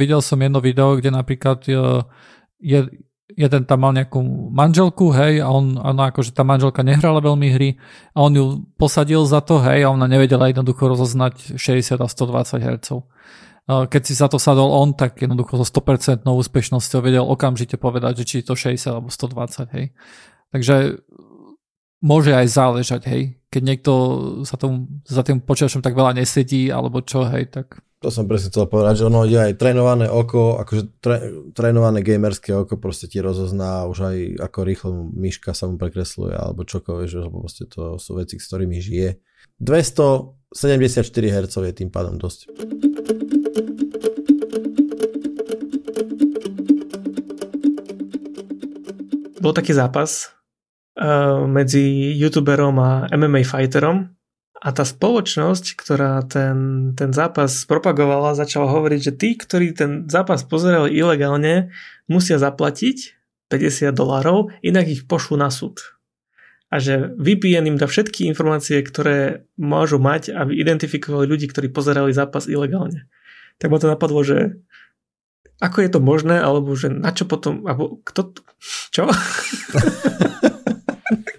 Videl som jedno video, kde napríklad uh, je, jeden tam mal nejakú manželku, hej, a on, ona akože tá manželka nehrala veľmi hry a on ju posadil za to, hej, a ona nevedela jednoducho rozoznať 60 a 120 Hz. Keď si za to sadol on, tak jednoducho so 100% úspešnosťou vedel okamžite povedať, že či je to 60 alebo 120, hej. Takže môže aj záležať, hej. Keď niekto sa tom, za tým počítačom tak veľa nesedí, alebo čo, hej, tak to som presne chcel povedať, že ono je aj trénované oko, akože tre, trénované gamerské oko proste ti rozozná už aj ako rýchlo myška sa mu prekresluje alebo čokoľvek, že proste to sú veci, s ktorými žije. 274 Hz je tým pádom dosť. Bol taký zápas uh, medzi youtuberom a MMA fighterom, a tá spoločnosť, ktorá ten, ten zápas propagovala, začala hovoriť, že tí, ktorí ten zápas pozerali ilegálne, musia zaplatiť 50 dolárov, inak ich pošlu na súd. A že VPN im dá všetky informácie, ktoré môžu mať, aby identifikovali ľudí, ktorí pozerali zápas ilegálne. Tak ma to napadlo, že ako je to možné, alebo že na čo potom, alebo kto, čo?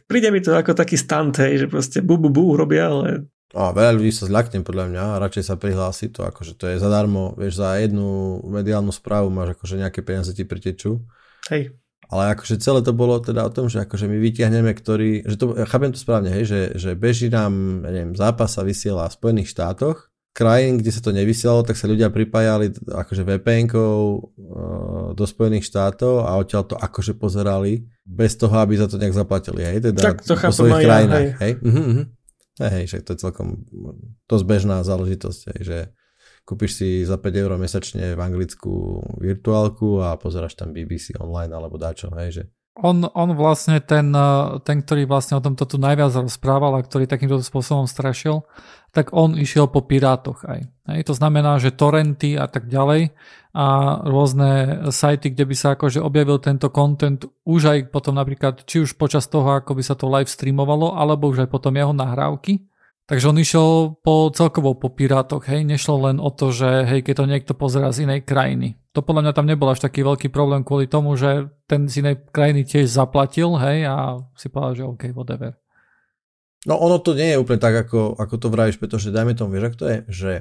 príde mi to ako taký stunt, hej, že proste bu, bu, bu urobia, ale... A veľa ľudí sa zľakne podľa mňa a radšej sa prihlási to, akože to je zadarmo, vieš, za jednu mediálnu správu máš akože nejaké peniaze ti pritečú. Hej. Ale akože celé to bolo teda o tom, že akože my vytiahneme, ktorý, že to, ja chápem to správne, hej, že, že beží nám, ja neviem, zápas sa vysiela v Spojených štátoch krajín, kde sa to nevysielalo, tak sa ľudia pripájali akože VPN-kou uh, do Spojených štátov a odtiaľ to akože pozerali bez toho, aby za to nejak zaplatili. Hej? Teda tak to chápem aj krajinách, ja, hej. Hej? Uh-huh, uh-huh. Hej, hej, však to je celkom dosť bežná záležitosť, hej, že kúpiš si za 5 eur mesačne v Anglicku virtuálku a pozeráš tam BBC online alebo dačo, hej, že on, on vlastne ten, ten, ktorý vlastne o tomto tu najviac rozprával a ktorý takýmto spôsobom strašil, tak on išiel po pirátoch aj. Hej, to znamená, že torrenty a tak ďalej a rôzne sajty, kde by sa akože objavil tento content už aj potom napríklad, či už počas toho, ako by sa to live streamovalo, alebo už aj potom jeho nahrávky, Takže on išiel po celkovo po pirátoch, hej, nešlo len o to, že hej, keď to niekto pozerá z inej krajiny. To podľa mňa tam nebol až taký veľký problém kvôli tomu, že ten z inej krajiny tiež zaplatil, hej, a si povedal, že OK, whatever. No ono to nie je úplne tak, ako, ako to vravíš, pretože dajme tomu, vieš, ak to je, že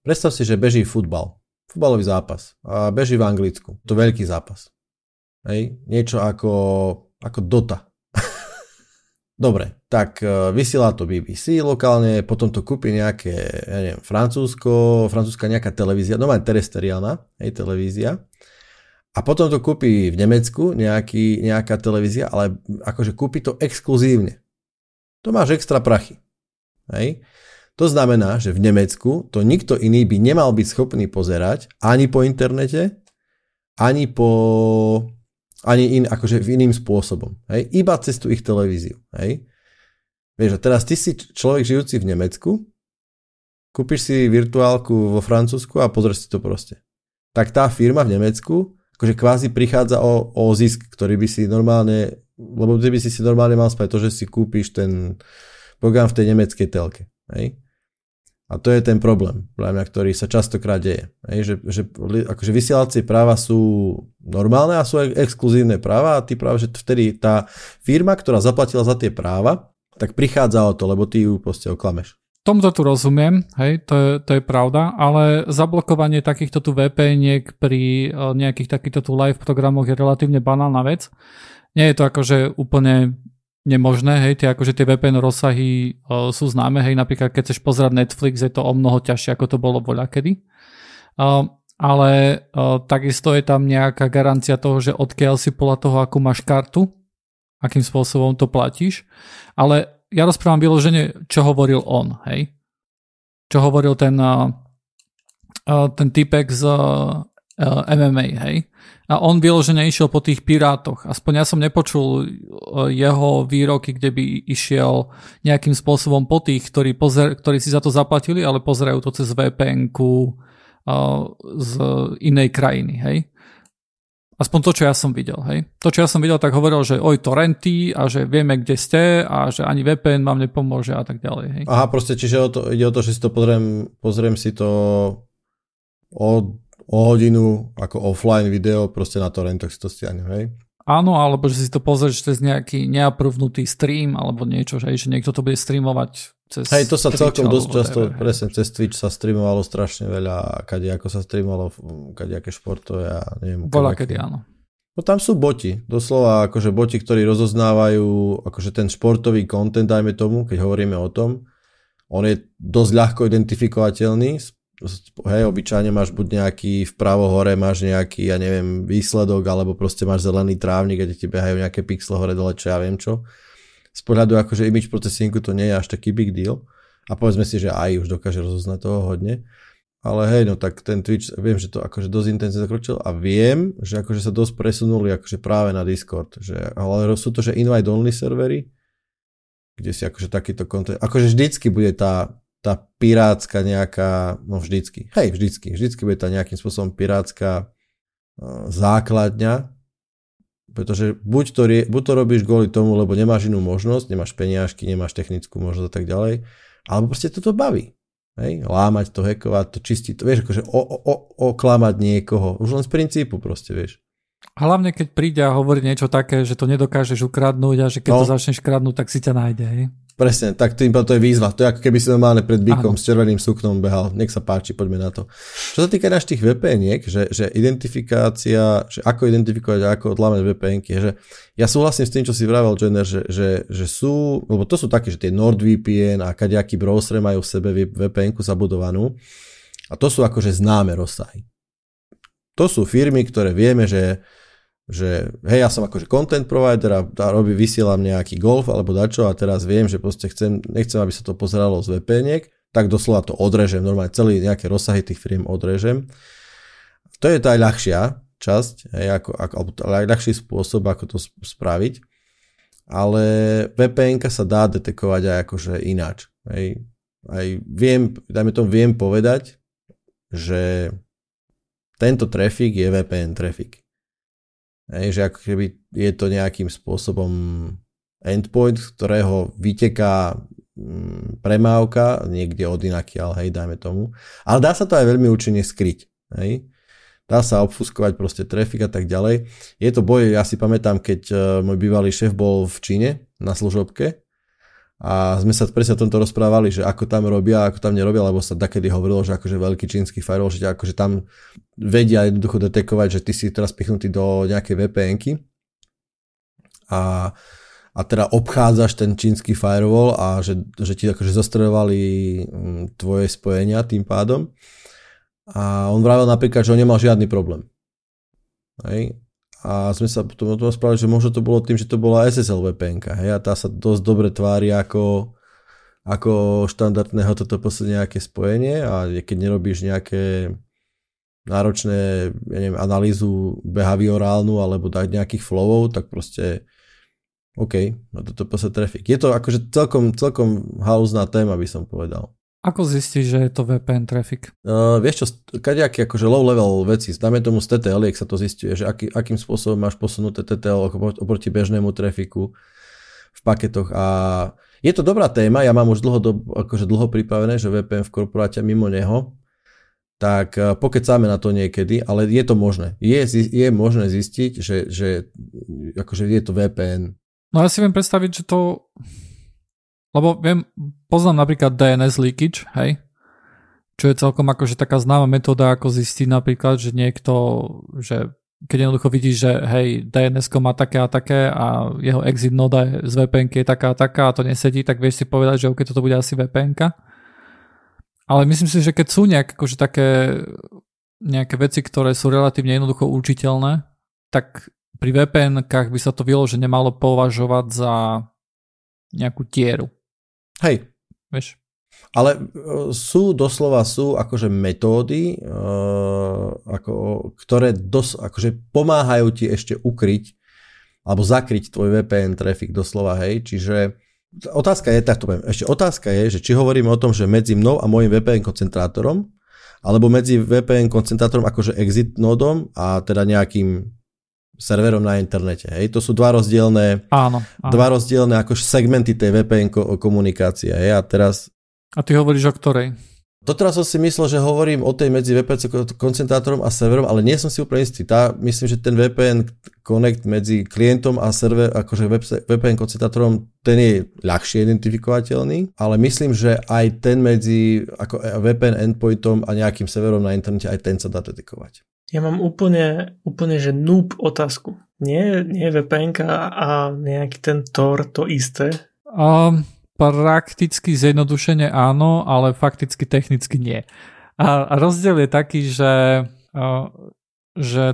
predstav si, že beží futbal, futbalový zápas. A beží v Anglicku, to veľký zápas. Hej, niečo ako, ako Dota, Dobre, tak uh, vysiela to BBC lokálne, potom to kúpi nejaké, ja neviem, Francúzsko, francúzska nejaká televízia, normálne terestriálna, hej, televízia. A potom to kúpi v Nemecku nejaký, nejaká televízia, ale akože kúpi to exkluzívne. To máš extra prachy. Hej. To znamená, že v Nemecku to nikto iný by nemal byť schopný pozerať ani po internete, ani po ani in, akože v iným spôsobom. Hej? Iba cez tú ich televíziu. Hej? Vieš, a teraz ty si človek žijúci v Nemecku, kúpiš si virtuálku vo Francúzsku a pozrieš si to proste. Tak tá firma v Nemecku akože kvázi prichádza o, o zisk, ktorý by si normálne, lebo ty by si si normálne mal spať to, že si kúpiš ten program v tej nemeckej telke. Hej? A to je ten problém, mňa, ktorý sa častokrát deje. Hej, že, že akože vysielacie práva sú normálne a sú exkluzívne práva a ty práve, že vtedy tá firma, ktorá zaplatila za tie práva, tak prichádza o to, lebo ty ju proste oklameš. Tomuto tu rozumiem, hej, to je, to je pravda, ale zablokovanie takýchto tu vpn pri e, nejakých takýchto tu live programoch je relatívne banálna vec. Nie je to akože úplne nemožné, hej, tie, akože tie VPN rozsahy uh, sú známe, hej, napríklad keď chceš pozerať Netflix, je to o mnoho ťažšie, ako to bolo voľakedy. Uh, ale uh, takisto je tam nejaká garancia toho, že odkiaľ si podľa toho, akú máš kartu, akým spôsobom to platíš. Ale ja rozprávam vyloženie, čo hovoril on, hej. Čo hovoril ten, ten typek z MMA, hej a on vyložene išiel po tých pirátoch. Aspoň ja som nepočul e, jeho výroky, kde by išiel nejakým spôsobom po tých, ktorí, pozer, ktorí si za to zaplatili, ale pozerajú to cez VPN-ku e, z inej krajiny, hej. Aspoň to, čo ja som videl, hej. To, čo ja som videl, tak hovoril, že oj, to renty a že vieme, kde ste a že ani VPN vám nepomôže a tak ďalej, hej. Aha, proste, čiže o to, ide o to, že si to pozriem, pozriem si to od o hodinu ako offline video proste na torrentoch si to stiahnem, hej? Áno, alebo že si to pozrieš cez nejaký neapruvnutý stream alebo niečo, že, že niekto to bude streamovať cez Hej, to sa Twitch, celkom dosť často, TV. presne, cez Twitch sa streamovalo strašne veľa kade ako sa streamovalo, kade aké športové a neviem. Bola kedy áno. No tam sú boti, doslova akože boti, ktorí rozoznávajú akože ten športový content, dajme tomu, keď hovoríme o tom, on je dosť ľahko identifikovateľný hej, obyčajne máš buď nejaký vpravo hore máš nejaký, ja neviem, výsledok, alebo proste máš zelený trávnik, kde ti behajú nejaké pixle hore dole, čo ja viem čo. Z pohľadu akože image procesingu to nie je až taký big deal. A povedzme si, že aj už dokáže rozoznať toho hodne. Ale hej, no tak ten Twitch, viem, že to akože dosť intenzívne zakročil a viem, že akože sa dosť presunuli akože práve na Discord. Že, ale sú to, že invite only servery, kde si akože takýto content, akože vždycky bude tá, tá pirátska nejaká, no vždycky, hej, vždycky, vždycky bude tá nejakým spôsobom pirátska uh, základňa, pretože buď to, buď to robíš kvôli tomu, lebo nemáš inú možnosť, nemáš peniažky, nemáš technickú možnosť a tak ďalej, alebo proste toto baví. Hej, lámať to, hekovať to, čistiť to, vieš, akože o, o, oklamať niekoho, už len z princípu proste, vieš. Hlavne keď príde a hovorí niečo také, že to nedokážeš ukradnúť a že keď no. to začneš kradnúť, tak si ťa nájde. Hej? Presne, tak tým to je výzva. To je ako keby si normálne pred bykom s červeným suknom behal. Nech sa páči, poďme na to. Čo sa týka našich vpn že, že identifikácia, že ako identifikovať a ako odlámať vpn že ja súhlasím s tým, čo si vravel, Jenner, že, že, že sú, lebo to sú také, že tie NordVPN a kadejaký browser majú v sebe vpn zabudovanú a to sú akože známe rozsahy. To sú firmy, ktoré vieme, že že hej, ja som akože content provider a, a robí, vysielam nejaký golf alebo dačo a teraz viem, že proste chcem, nechcem, aby sa to pozeralo z vpn tak doslova to odrežem, normálne celý nejaké rozsahy tých firm odrežem. To je tá ľahšia časť, hej, ako, ako, alebo ľahší spôsob, ako to spraviť, ale vpn sa dá detekovať aj akože ináč. Hej. Aj viem, dajme tomu, viem povedať, že tento trafik je VPN trafik. Hej, že ako keby je to nejakým spôsobom endpoint, z ktorého vyteká mm, premávka niekde od inakiaľ, hej, dajme tomu. Ale dá sa to aj veľmi účinne skryť. Hej. Dá sa obfuskovať proste trafik a tak ďalej. Je to boj, ja si pamätám, keď uh, môj bývalý šéf bol v Číne na služobke a sme sa presne o tomto rozprávali, že ako tam robia, ako tam nerobia, lebo sa takedy hovorilo, že akože veľký čínsky firewall, že akože tam vedia jednoducho detekovať, že ty si teraz pichnutý do nejakej VPNky a, a teda obchádzaš ten čínsky firewall a že, že ti akože zostredovali mm, tvoje spojenia tým pádom. A on vravel napríklad, že on nemal žiadny problém. Hej? A sme sa potom o tom spravili, že možno to bolo tým, že to bola SSL VPN. Hej, a tá sa dosť dobre tvári ako, ako štandardného toto posledne nejaké spojenie a keď nerobíš nejaké náročné ja neviem, analýzu behaviorálnu alebo dať nejakých flowov, tak proste OK, no toto posledne trafik. Je to akože celkom, celkom halúzná téma, by som povedal. Ako zistíš, že je to VPN traffic? Uh, vieš čo, kadejaký akože low level veci, dáme tomu z TTL, ak sa to zistuje, že aký, akým spôsobom máš posunuté TTL oproti bežnému trafiku v paketoch a je to dobrá téma, ja mám už dlho, akože dlho pripravené, že VPN v korporáte mimo neho, tak pokecáme na to niekedy, ale je to možné. Je, je možné zistiť, že, že akože je to VPN. No ja si viem predstaviť, že to... Lebo viem, poznám napríklad DNS leakage, hej, čo je celkom akože taká známa metóda, ako zistiť napríklad, že niekto, že keď jednoducho vidíš, že hej, DNS má také a také a jeho exit noda z vpn je taká a taká a to nesedí, tak vieš si povedať, že ok, toto bude asi vpn Ale myslím si, že keď sú nejak, akože také nejaké veci, ktoré sú relatívne jednoducho učiteľné, tak pri vpn by sa to že nemalo považovať za nejakú tieru. Hej. Vieš? Ale e, sú, doslova sú akože metódy, uh, ako, ktoré dos, akože pomáhajú ti ešte ukryť alebo zakryť tvoj VPN trafik doslova, hej, čiže otázka je, tak to poviem, ešte otázka je, že či hovoríme o tom, že medzi mnou a môjim VPN koncentrátorom, alebo medzi VPN koncentrátorom akože exit nodom a teda nejakým serverom na internete. Hej? To sú dva rozdielne, áno, áno. dva rozdielne akože segmenty tej VPN komunikácie. Hej? A teraz a ty hovoríš o ktorej? teraz som si myslel, že hovorím o tej medzi VPC koncentrátorom a serverom, ale nie som si úplne istý. Tá, myslím, že ten VPN connect medzi klientom a server, akože VPN koncentrátorom, ten je ľahšie identifikovateľný, ale myslím, že aj ten medzi ako VPN endpointom a nejakým serverom na internete, aj ten sa dá detekovať. Ja mám úplne, úplne že noob otázku. Nie, nie VPN a nejaký ten Tor to isté? Um, prakticky zjednodušene áno, ale fakticky technicky nie. A rozdiel je taký, že, že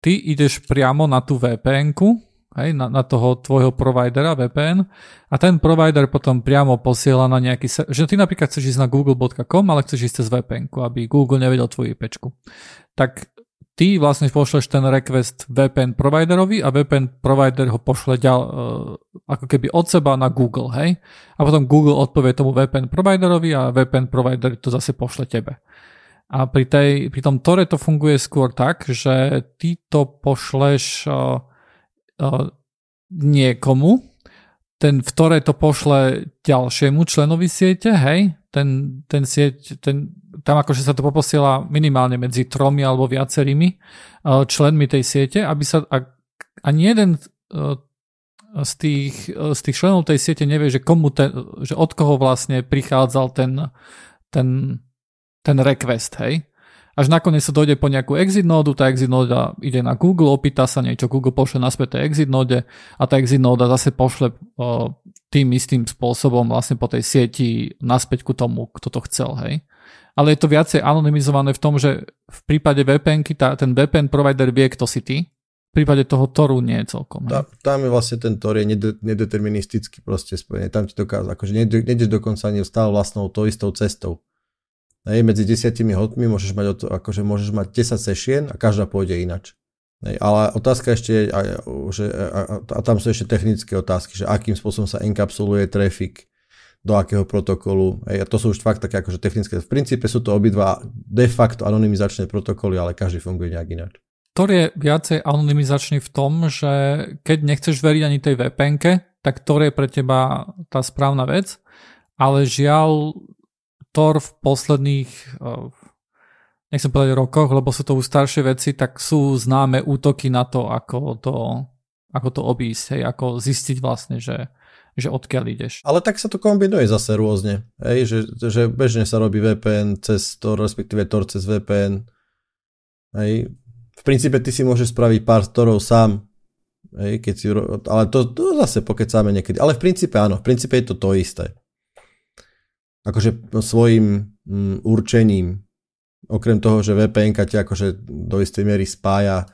ty ideš priamo na tú VPN-ku, hej, na, na toho tvojho providera VPN a ten provider potom priamo posiela na nejaký, že ty napríklad chceš ísť na google.com, ale chceš ísť cez VPN, aby Google nevedel tvoju IP. Tak ty vlastne pošleš ten request VPN providerovi a VPN provider ho pošle ďal, uh, ako keby od seba na Google, hej? A potom Google odpovie tomu VPN providerovi a VPN provider to zase pošle tebe. A pri, tej, pri tom Tore to funguje skôr tak, že ty to pošleš uh, uh, niekomu, ten v Tore to pošle ďalšiemu členovi siete, hej, ten, ten sieť, ten, tam akože sa to poposiela minimálne medzi tromi alebo viacerými uh, členmi tej siete, aby sa, a, ani jeden uh, z tých, uh, z tých členov tej siete nevie, že, komu ten, že od koho vlastne prichádzal ten, ten, ten request, hej. Až nakoniec sa dojde po nejakú exit nódu, tá exit nóda ide na Google, opýta sa niečo, Google pošle naspäť tej exit nóde a tá exit nóda zase pošle uh, tým istým spôsobom vlastne po tej sieti naspäť ku tomu, kto to chcel, hej. Ale je to viacej anonymizované v tom, že v prípade VPN ten VPN provider vie, kto si ty, v prípade toho Toru nie je celkom. Tá, tam je vlastne ten Tor je nedeterministicky proste spojený. Tam ti dokáza, akože nejdeš dokonca ani stále vlastnou to istou cestou. Hej, medzi desiatimi hotmi môžeš mať, akože môžeš mať 10 session a každá pôjde inač. Hej, ale otázka ešte, a, že, a, a tam sú ešte technické otázky, že akým spôsobom sa enkapsuluje trafik, do akého protokolu. Hej, a to sú už fakt také akože technické. V princípe sú to obidva de facto anonymizačné protokoly, ale každý funguje nejak ináč. Tor je viacej anonymizačný v tom, že keď nechceš veriť ani tej vpn tak Tor je pre teba tá správna vec, ale žiaľ Tor v posledných eh, nechcem povedať rokoch, lebo sú to už staršie veci, tak sú známe útoky na to, ako to, ako to obísť, hej, ako zistiť vlastne, že, že odkiaľ ideš. Ale tak sa to kombinuje zase rôzne, hej, že, že bežne sa robí VPN cez Tor, respektíve Tor cez VPN. Hej. V princípe ty si môžeš spraviť pár Torov sám, hej, keď si, ale to, to zase pokecáme niekedy. Ale v princípe áno, v princípe je to to isté akože svojim mm, určením, okrem toho, že VPN ťa akože do istej miery spája.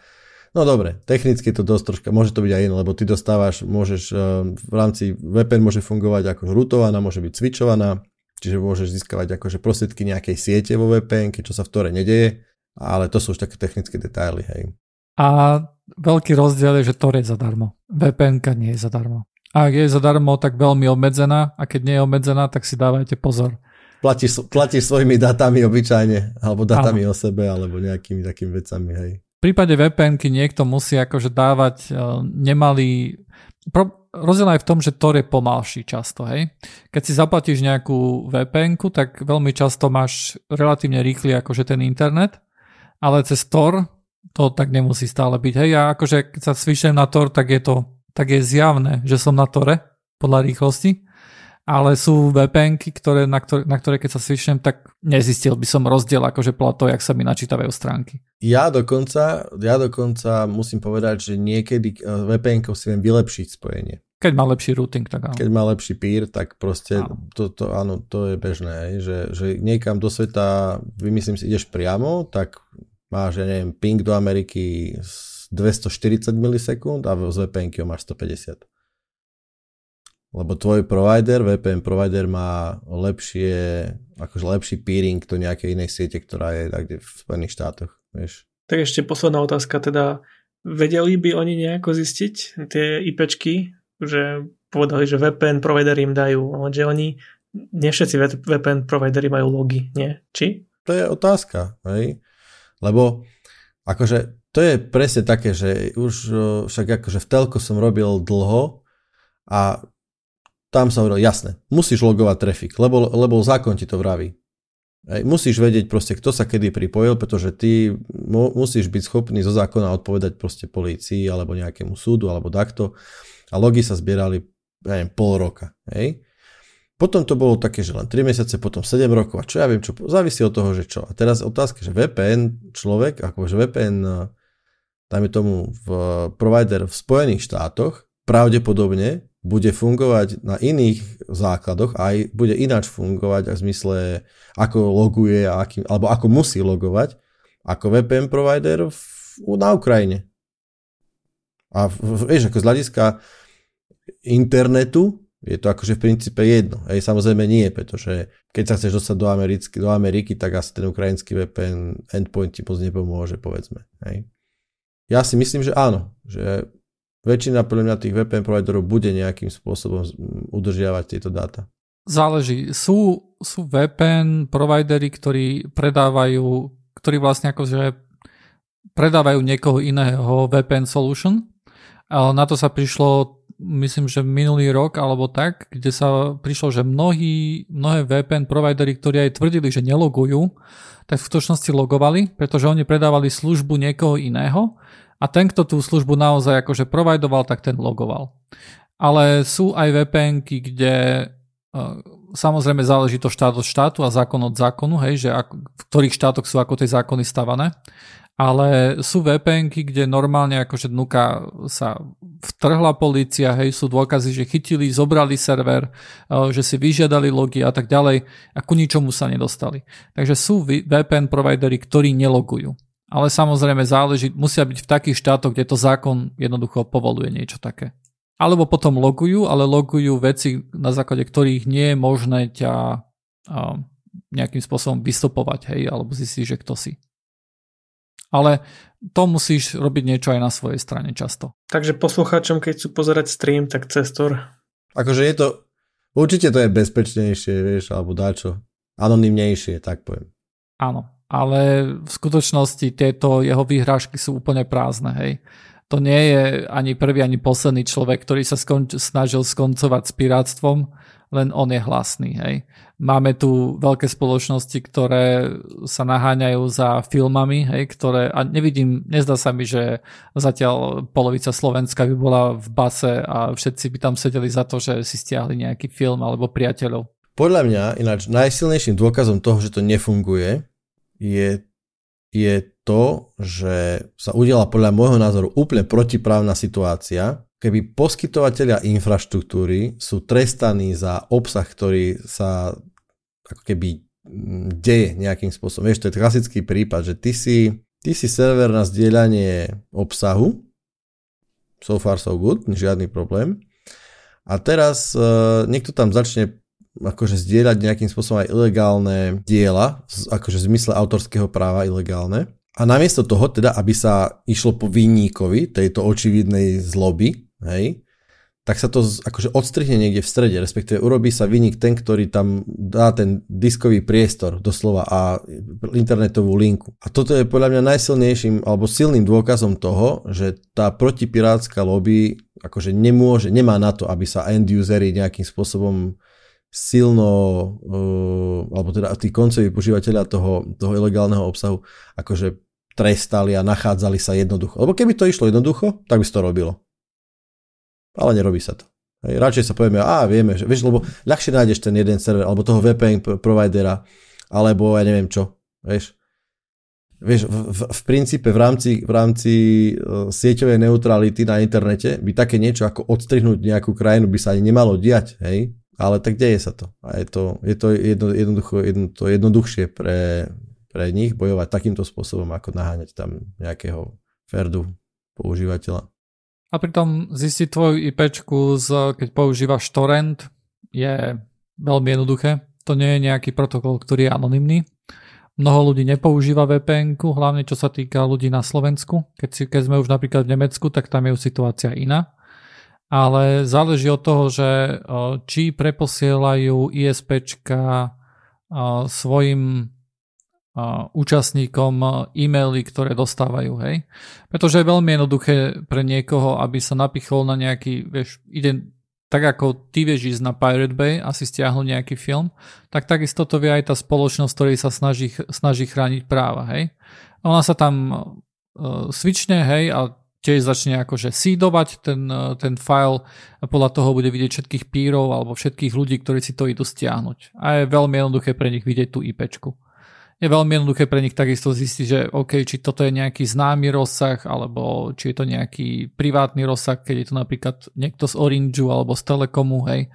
No dobre, technicky to dosť troška, môže to byť aj iné, lebo ty dostávaš, môžeš eh, v rámci VPN môže fungovať ako routovaná, môže byť switchovaná, čiže môžeš získavať akože prostriedky nejakej siete vo VPN, čo sa v tore nedeje, ale to sú už také technické detaily, hej. A veľký rozdiel je, že Tor je zadarmo. VPN nie je zadarmo. Ak je zadarmo, tak veľmi obmedzená a keď nie je obmedzená, tak si dávajte pozor. platíš, platíš svojimi datami obyčajne, alebo datami Áno. o sebe, alebo nejakými takými vecami, hej. V prípade vpn niekto musí akože dávať uh, nemalý... Pro, rozdiel aj v tom, že Tor je pomalší často, hej. Keď si zaplatíš nejakú vpn tak veľmi často máš relatívne rýchly akože ten internet, ale cez Tor to tak nemusí stále byť, hej. A akože keď sa svišem na Tor, tak je to tak je zjavné, že som na Tore podľa rýchlosti, ale sú vpn ktoré, na, ktoré, na ktoré keď sa svišnem, tak nezistil by som rozdiel akože podľa toho, jak sa mi načítavajú stránky. Ja dokonca, ja dokonca musím povedať, že niekedy eh, vpn si viem vylepšiť spojenie. Keď má lepší routing, tak áno. Keď má lepší peer, tak proste áno. To, to, áno, to je bežné, že, že niekam do sveta, vymyslím si, ideš priamo, tak máš, ja neviem, ping do Ameriky 240 milisekúnd a z vpn máš 150. Lebo tvoj provider, VPN provider má lepšie, akože lepší peering do nejakej inej siete, ktorá je tak v Spojených štátoch, vieš. Tak ešte posledná otázka, teda vedeli by oni nejako zistiť tie IPčky, že povedali, že VPN provider im dajú, ale že oni, nie všetci VPN providery majú logy, nie? Či? To je otázka, hej? Lebo akože to je presne také, že už však akože v telko som robil dlho a tam som hovoril, jasné, musíš logovať trafik, lebo, lebo zákon ti to vraví. Hej, musíš vedieť proste, kto sa kedy pripojil, pretože ty mu, musíš byť schopný zo zákona odpovedať proste polícii alebo nejakému súdu alebo takto. A logy sa zbierali, ja neviem, pol roka. Hej. Potom to bolo také, že len 3 mesiace, potom 7 rokov a čo ja viem, čo závisí od toho, že čo. A teraz otázka, že VPN človek, akože VPN, dajme tomu v provider v Spojených štátoch, pravdepodobne bude fungovať na iných základoch a aj bude ináč fungovať v zmysle, ako loguje aký, alebo ako musí logovať ako VPN provider v, na Ukrajine. A vieš, ako z hľadiska internetu je to akože v princípe jedno. Hej, samozrejme nie, pretože keď sa chceš dostať do Ameriky, do Ameriky tak asi ten ukrajinský VPN endpoint ti moc nepomôže, povedzme. Hej. Ja si myslím, že áno, že väčšina podľa mňa tých VPN providerov bude nejakým spôsobom udržiavať tieto dáta. Záleží. Sú, sú VPN providery, ktorí predávajú, ktorí vlastne akože predávajú niekoho iného VPN solution. Na to sa prišlo, myslím, že minulý rok alebo tak, kde sa prišlo, že mnohí, mnohé VPN providery, ktorí aj tvrdili, že nelogujú, tak v skutočnosti logovali, pretože oni predávali službu niekoho iného a ten, kto tú službu naozaj akože providoval, tak ten logoval. Ale sú aj vpn kde uh, samozrejme záleží to štát od štátu a zákon od zákonu, hej, že ako, v ktorých štátoch sú ako tie zákony stavané. Ale sú vpn kde normálne akože dnuka sa vtrhla policia, hej, sú dôkazy, že chytili, zobrali server, uh, že si vyžiadali logy a tak ďalej a ku ničomu sa nedostali. Takže sú VPN providery, ktorí nelogujú. Ale samozrejme záleží, musia byť v takých štátoch, kde to zákon jednoducho povoluje niečo také. Alebo potom logujú, ale logujú veci, na základe ktorých nie je možné ťa uh, nejakým spôsobom vystupovať, hej, alebo zistiť, že kto si. Ale to musíš robiť niečo aj na svojej strane často. Takže poslucháčom, keď chcú pozerať stream, tak cestor. Akože je to, určite to je bezpečnejšie, vieš, alebo dáčo, anonymnejšie, tak poviem. Áno, ale v skutočnosti tieto jeho výhrážky sú úplne prázdne, hej. To nie je ani prvý, ani posledný človek, ktorý sa skon- snažil skoncovať s pirátstvom, len on je hlasný, hej. Máme tu veľké spoločnosti, ktoré sa naháňajú za filmami, hej, ktoré, a nevidím, nezdá sa mi, že zatiaľ polovica Slovenska by bola v base a všetci by tam sedeli za to, že si stiahli nejaký film alebo priateľov. Podľa mňa ináč najsilnejším dôkazom toho, že to nefunguje, je, je to, že sa udiala podľa môjho názoru úplne protiprávna situácia, keby poskytovateľia infraštruktúry sú trestaní za obsah, ktorý sa ako keby mm, deje nejakým spôsobom. Vieš, to je klasický prípad, že ty si, ty si server na zdieľanie obsahu, so far so good, žiadny problém. A teraz uh, niekto tam začne akože zdieľať nejakým spôsobom aj ilegálne diela, akože v zmysle autorského práva ilegálne. A namiesto toho teda, aby sa išlo po vinníkovi tejto očividnej zloby, hej, tak sa to akože odstrihne niekde v strede, respektíve urobí sa vynik ten, ktorý tam dá ten diskový priestor doslova a internetovú linku. A toto je podľa mňa najsilnejším alebo silným dôkazom toho, že tá protipirátska lobby akože nemôže, nemá na to, aby sa end usery nejakým spôsobom silno, uh, alebo teda tí koncoví požívateľia toho, toho ilegálneho obsahu akože trestali a nachádzali sa jednoducho. Lebo keby to išlo jednoducho, tak by sa to robilo ale nerobí sa to. Hej, radšej sa povieme, a vieme, že, vieš, lebo ľahšie nájdeš ten jeden server, alebo toho VPN providera, alebo ja neviem čo, vieš. Vieš, v, v, v princípe v rámci, v rámci uh, sieťovej neutrality na internete by také niečo ako odstrihnúť nejakú krajinu by sa ani nemalo diať, hej, ale tak deje sa to. A je to, je to jedno, jednoducho, jedno, to jednoduchšie pre, pre nich bojovať takýmto spôsobom, ako naháňať tam nejakého ferdu používateľa. A pritom zistiť tvoju IP, keď používaš torrent, je veľmi jednoduché. To nie je nejaký protokol, ktorý je anonymný. Mnoho ľudí nepoužíva vpn hlavne čo sa týka ľudí na Slovensku. Keď, si, keď sme už napríklad v Nemecku, tak tam je už situácia iná. Ale záleží od toho, že či preposielajú ISPčka svojim účastníkom e-maily, ktoré dostávajú, hej. Pretože je veľmi jednoduché pre niekoho, aby sa napichol na nejaký, vieš, ide tak ako ty vieš ísť na Pirate Bay a si stiahnuť nejaký film, tak takisto to vie aj tá spoločnosť, ktorej sa snaží, snaží chrániť práva, hej. Ona sa tam uh, switchne, hej, a tiež začne akože sídovať ten, uh, ten file a podľa toho bude vidieť všetkých pírov alebo všetkých ľudí, ktorí si to idú stiahnuť. A je veľmi jednoduché pre nich vidieť tú IPčku je veľmi jednoduché pre nich takisto zistiť, že OK, či toto je nejaký známy rozsah, alebo či je to nejaký privátny rozsah, keď je to napríklad niekto z Orangeu alebo z Telekomu, hej,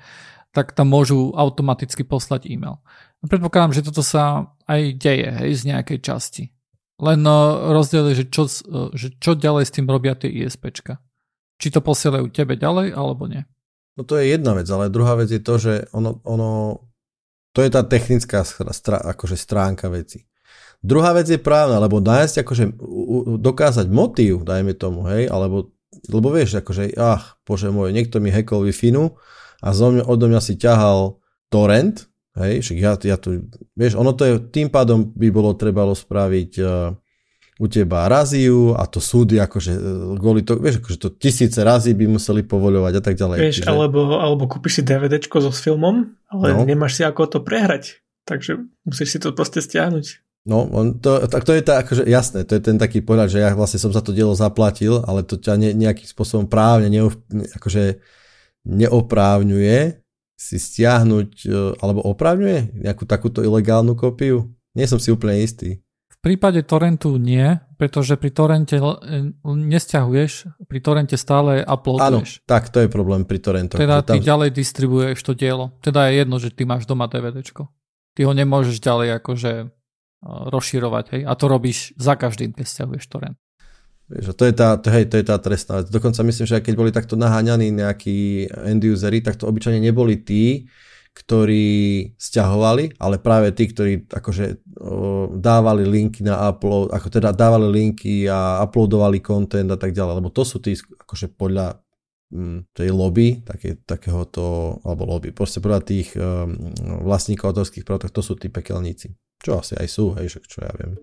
tak tam môžu automaticky poslať e-mail. Predpokladám, že toto sa aj deje, hej, z nejakej časti. Len no, rozdiel je, že čo, že čo ďalej s tým robia tie ISPčka. Či to posielajú tebe ďalej, alebo nie. No to je jedna vec, ale druhá vec je to, že ono, ono to je tá technická strá, akože stránka veci. Druhá vec je právna, lebo nájsť akože dokázať motív, dajme tomu, hej, alebo, lebo vieš, akože, ach, bože môj, niekto mi hackol wi a zo mňa, odo mňa si ťahal torrent, hej, však ja, ja tu, vieš, ono to je, tým pádom by bolo trebalo spraviť uh, u teba raziu a to súdy akože e, kvôli to, vieš, akože to tisíce razy by museli povoľovať a tak ďalej. Vieš, čiže... alebo, alebo kúpiš si DVDčko so s filmom, ale no. nemáš si ako to prehrať, takže musíš si to proste stiahnuť. No, on to, tak to je tá, akože jasné, to je ten taký pohľad, že ja vlastne som za to dielo zaplatil, ale to ťa ne, nejakým spôsobom právne neov, akože neoprávňuje si stiahnuť, e, alebo oprávňuje nejakú takúto ilegálnu kópiu? Nie som si úplne istý prípade torrentu nie, pretože pri torrente nesťahuješ, pri torrente stále uploaduješ. Áno, tak to je problém pri torrentoch. Teda tam... ty ďalej distribuuješ to dielo. Teda je jedno, že ty máš doma DVDčko. Ty ho nemôžeš ďalej akože rozširovať, hej? A to robíš za každým, keď stiahuješ torrent. Vieš, to je tá, to, hej, to je tá trestná vec. Dokonca myslím, že aj keď boli takto naháňaní nejakí end usery, tak to obyčajne neboli tí, ktorí stiahovali, ale práve tí, ktorí akože dávali linky na upload, ako teda dávali linky a uploadovali content a tak ďalej, lebo to sú tí akože podľa m, tej lobby, také, takéhoto, alebo lobby, proste podľa tých um, vlastníkov autorských práv, to sú tí pekelníci. Čo asi aj sú, hej, však čo ja viem.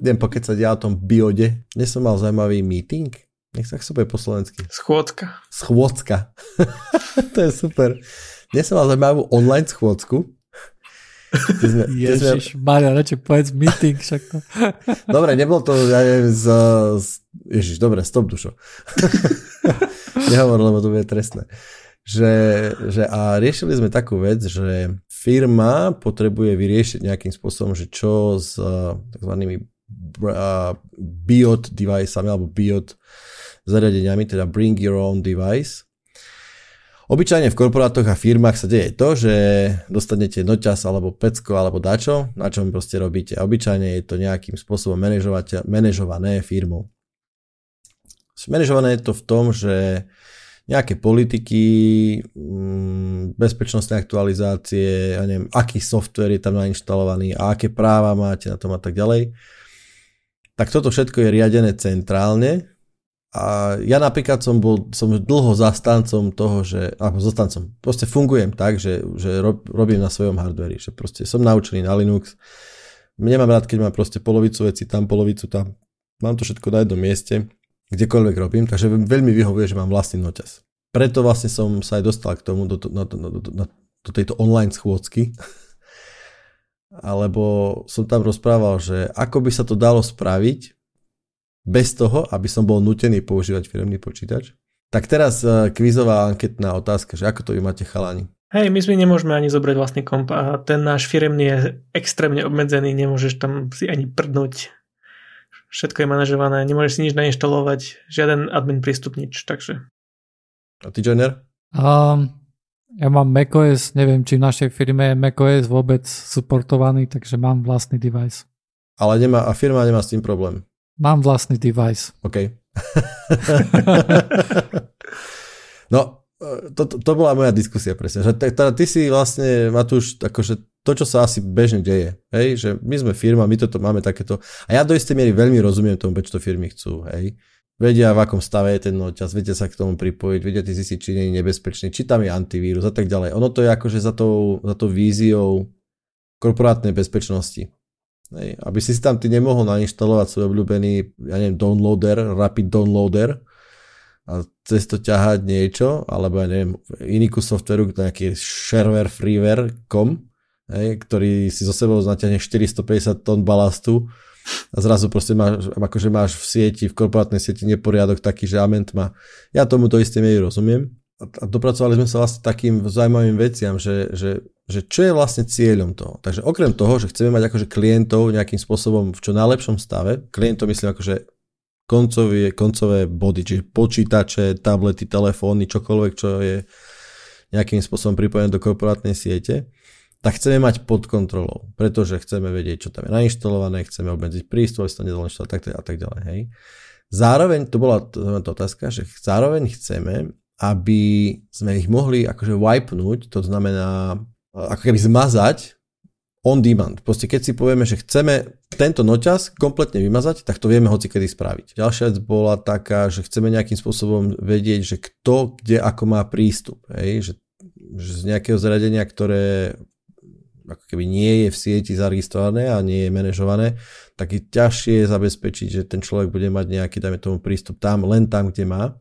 Idem pokecať ja o tom biode. Dnes som mal zaujímavý meeting nech sa povie po slovensky. Schôdzka. Schôdzka. to je super. Dnes som mal zaujímavú online schôdzku. Sme, Ježiš, sme... Maria, radšej povedz meeting však to. dobre, nebolo to, ja neviem, z, z... Ježiš, dobre, stop dušo. Nehovor, lebo to bude trestné. Že, že a riešili sme takú vec, že firma potrebuje vyriešiť nejakým spôsobom, že čo s takzvanými BIOT deviceami alebo BIOT zariadeniami, teda Bring Your Own Device. Obyčajne v korporátoch a firmách sa deje to, že dostanete noťas alebo pecko alebo dačo, na čom proste robíte. Obyčajne je to nejakým spôsobom manažované firmou. Manažované je to v tom, že nejaké politiky, mm, bezpečnostné aktualizácie, ja neviem, aký software je tam nainštalovaný a aké práva máte na tom a tak ďalej tak toto všetko je riadené centrálne a ja napríklad som bol som dlho zastancom toho, že, alebo zastancom, proste fungujem tak, že, že rob, robím na svojom hardveri, že proste som naučený na Linux, nemám rád, keď mám proste polovicu veci tam, polovicu tam, mám to všetko na jednom mieste, kdekoľvek robím, takže veľmi vyhovuje, že mám vlastný noťaz. Preto vlastne som sa aj dostal k tomu, do, do, do, do, do tejto online schôdzky, alebo som tam rozprával, že ako by sa to dalo spraviť, bez toho, aby som bol nutený používať firmný počítač. Tak teraz uh, kvízová anketná otázka, že ako to vy máte chalani? Hej, my si nemôžeme ani zobrať vlastný komp a ten náš firmný je extrémne obmedzený, nemôžeš tam si ani prdnúť. Všetko je manažované, nemôžeš si nič nainštalovať, žiaden admin prístup, nič, takže. A ty, Joiner? Um, ja mám macOS, neviem, či v našej firme je macOS vôbec supportovaný, takže mám vlastný device. Ale nemá, a firma nemá s tým problém. Mám vlastný device. OK. no, to, to, to bola moja diskusia presne. Že teda ty si vlastne, Matúš, akože to, čo sa asi bežne deje, hej, že my sme firma, my toto máme takéto. A ja do istej miery veľmi rozumiem tomu, prečo to firmy chcú, hej. Vedia, v akom stave je ten noťaz, vedia sa k tomu pripojiť, vedia ty zistiť, či nie je nebezpečný, či tam je antivírus a tak ďalej. Ono to je akože za tou, za tou víziou korporátnej bezpečnosti. Hej, aby si si tam ty nemohol nainštalovať svoj obľúbený, ja neviem, downloader, rapid downloader a cez to ťahať niečo, alebo ja neviem, iný kus softveru, nejaký shareware freeware.com, hej, ktorý si zo sebou natiahne 450 tón balastu a zrazu proste máš, akože máš v sieti, v korporátnej sieti neporiadok taký, že ament má. Ja tomu to isté miery rozumiem, a dopracovali sme sa vlastne takým zaujímavým veciam, že, že, že čo je vlastne cieľom toho. Takže okrem toho, že chceme mať akože klientov nejakým spôsobom v čo najlepšom stave, klientov myslím akože koncové, koncové body, čiže počítače, tablety, telefóny, čokoľvek, čo je nejakým spôsobom pripojené do korporátnej siete, tak chceme mať pod kontrolou, pretože chceme vedieť, čo tam je nainštalované, chceme obmedziť prístup, aby sa to a tak ďalej. Hej. Zároveň, to bola to, to otázka, že zároveň chceme, aby sme ich mohli akože wipenúť, to znamená ako keby zmazať on demand. Proste keď si povieme, že chceme tento noťaz kompletne vymazať, tak to vieme hoci kedy spraviť. Ďalšia vec bola taká, že chceme nejakým spôsobom vedieť, že kto kde ako má prístup. Hej? Že, že z nejakého zariadenia, ktoré ako keby nie je v sieti zaregistrované a nie je manažované, tak je ťažšie zabezpečiť, že ten človek bude mať nejaký, dajme tomu, prístup tam, len tam, kde má.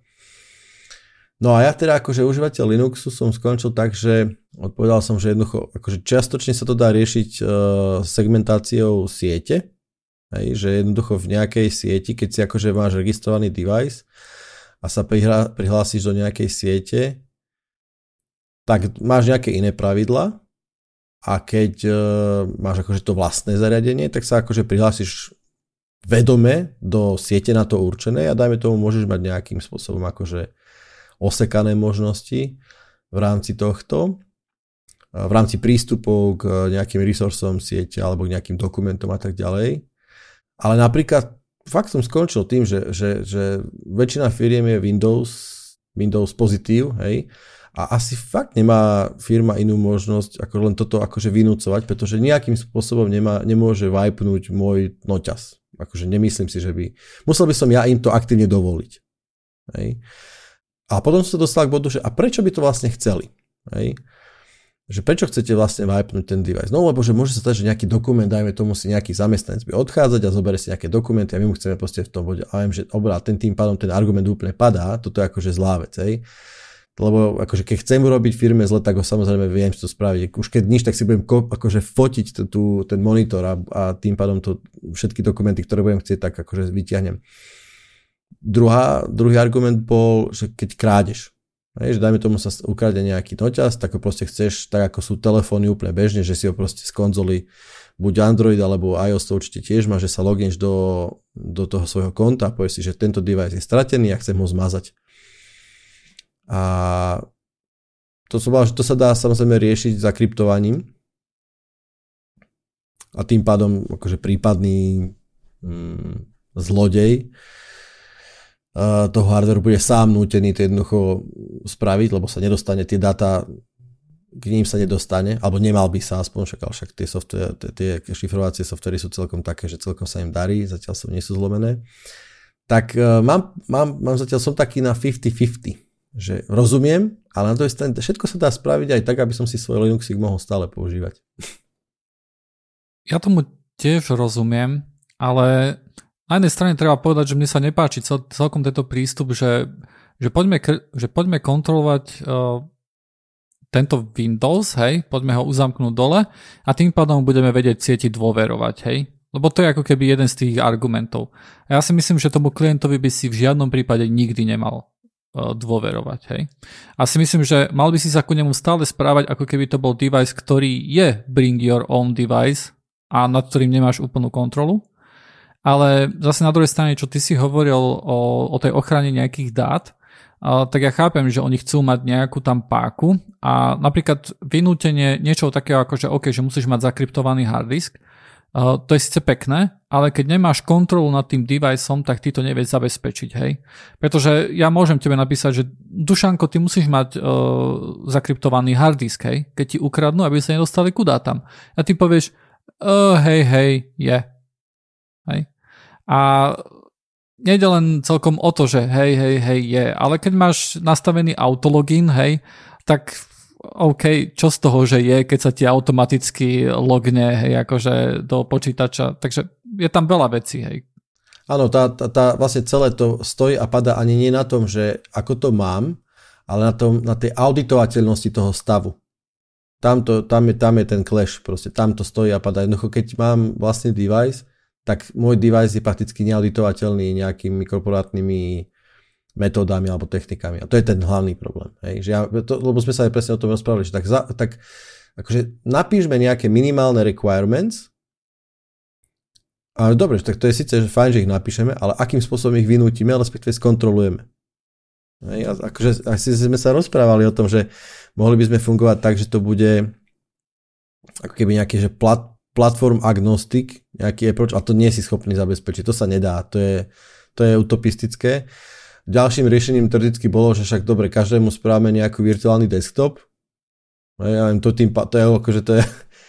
No a ja teda akože užívateľ Linuxu som skončil tak, že odpovedal som, že jednoducho, akože čiastočne sa to dá riešiť uh, segmentáciou siete, hej, že jednoducho v nejakej sieti, keď si akože máš registrovaný device a sa prihla, prihlásiš do nejakej siete, tak máš nejaké iné pravidla a keď uh, máš akože to vlastné zariadenie, tak sa akože prihlásiš vedome do siete na to určené a dajme tomu môžeš mať nejakým spôsobom akože osekané možnosti v rámci tohto, v rámci prístupov k nejakým resursom siete alebo k nejakým dokumentom a tak ďalej. Ale napríklad fakt som skončil tým, že, že, že väčšina firiem je Windows, Windows pozitív, hej, a asi fakt nemá firma inú možnosť ako len toto akože vynúcovať, pretože nejakým spôsobom nemá, nemôže wipenúť môj noťaz. Akože nemyslím si, že by... Musel by som ja im to aktívne dovoliť. Hej. A potom sa dostal k bodu, že a prečo by to vlastne chceli? Hej? Že prečo chcete vlastne wipenúť ten device? No lebo že môže sa stať, že nejaký dokument, dajme tomu si nejaký zamestnanec by odchádzať a zoberie si nejaké dokumenty a my mu chceme proste v tom bode, a viem, že obrá, ten tým pádom ten argument úplne padá, toto je akože zlá vec, hej. Lebo akože keď chcem urobiť firme zle, tak ho samozrejme viem si to spraviť. Už keď nič, tak si budem ko, akože fotiť t- tú, ten monitor a, a tým pádom to, všetky dokumenty, ktoré budem chcieť, tak akože vyťahnem. Druhá, druhý argument bol, že keď krádež. Hej, že dajme tomu sa ukradne nejaký noťaz, tak ho proste chceš, tak ako sú telefóny úplne bežne, že si ho proste z konzoly buď Android alebo iOS to určite tiež má, že sa loginš do, do toho svojho konta a povieš si, že tento device je stratený a chcem ho zmazať. A to som že to sa dá samozrejme riešiť zakryptovaním a tým pádom akože prípadný mm, zlodej toho hardwareu bude sám nútený to jednoducho spraviť, lebo sa nedostane tie dáta k ním sa nedostane, alebo nemal by sa aspoň, však, ale však tie, software, tie, tie šifrovacie softvery sú celkom také, že celkom sa im darí, zatiaľ sú, nie sú zlomené. Tak uh, mám, mám, mám zatiaľ, som taký na 50-50, že rozumiem, ale na to je všetko sa dá spraviť aj tak, aby som si svoj Linuxik mohol stále používať. Ja tomu tiež rozumiem, ale na jednej strane treba povedať, že mne sa nepáči cel, celkom tento prístup, že, že, poďme, že poďme kontrolovať uh, tento Windows, hej, poďme ho uzamknúť dole a tým pádom budeme vedieť sieti dôverovať, hej. Lebo to je ako keby jeden z tých argumentov. A ja si myslím, že tomu klientovi by si v žiadnom prípade nikdy nemal uh, dôverovať, hej. A si myslím, že mal by si sa ku nemu stále správať, ako keby to bol device, ktorý je bring your own device a nad ktorým nemáš úplnú kontrolu ale zase na druhej strane, čo ty si hovoril o, o tej ochrane nejakých dát, tak ja chápem, že oni chcú mať nejakú tam páku a napríklad vynútenie niečoho takého ako, že OK, že musíš mať zakryptovaný hard disk, to je síce pekné, ale keď nemáš kontrolu nad tým deviceom, tak ty to nevieš zabezpečiť, hej. Pretože ja môžem tebe napísať, že Dušanko, ty musíš mať uh, zakryptovaný hard disk, hej, keď ti ukradnú, aby sa nedostali ku dátam. A ty povieš, uh, hej, hej, je. Yeah. A nejde len celkom o to, že hej, hej, hej, je, ale keď máš nastavený autologin, hej, tak OK, čo z toho, že je, keď sa ti automaticky logne, hej, akože do počítača, takže je tam veľa vecí, hej. Áno, tá, tá, tá, vlastne celé to stojí a pada ani nie na tom, že ako to mám, ale na, tom, na tej auditovateľnosti toho stavu. Tam, to, tam, je, tam je ten clash, proste tam to stojí a pada. Jednoducho, keď mám vlastný device, tak môj device je prakticky neauditovateľný nejakými korporátnymi metódami alebo technikami. A to je ten hlavný problém. Hej? Že ja, to, lebo sme sa aj presne o tom rozprávali, že tak, za, tak akože napíšme nejaké minimálne requirements, ale dobre, tak to je síce fajn, že ich napíšeme, ale akým spôsobom ich vynútime, respektíve skontrolujeme. Hej? Akože asi sme sa rozprávali o tom, že mohli by sme fungovať tak, že to bude ako keby nejaký že plat, platform agnostik, nejaký approach, a to nie si schopný zabezpečiť, to sa nedá, to je, to je utopistické. Ďalším riešením teoreticky bolo, že však dobre, každému správame nejaký virtuálny desktop, ja viem, to, tým, to je akože to je,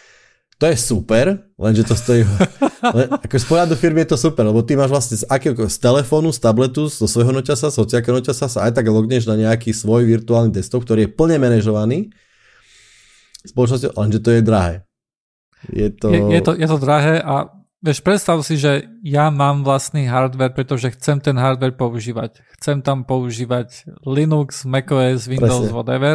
to je super, lenže to stojí, len, ako z pohľadu firmy je to super, lebo ty máš vlastne z, akého, z telefónu, z tabletu, zo svojho noťasa, z hociakého noťasa sa aj tak logneš na nejaký svoj virtuálny desktop, ktorý je plne manažovaný spoločnosťou, lenže to je drahé. Je to... Je, je, to, je to drahé a vieš, predstav si, že ja mám vlastný hardware, pretože chcem ten hardware používať. Chcem tam používať Linux, macOS, Windows, Presne. whatever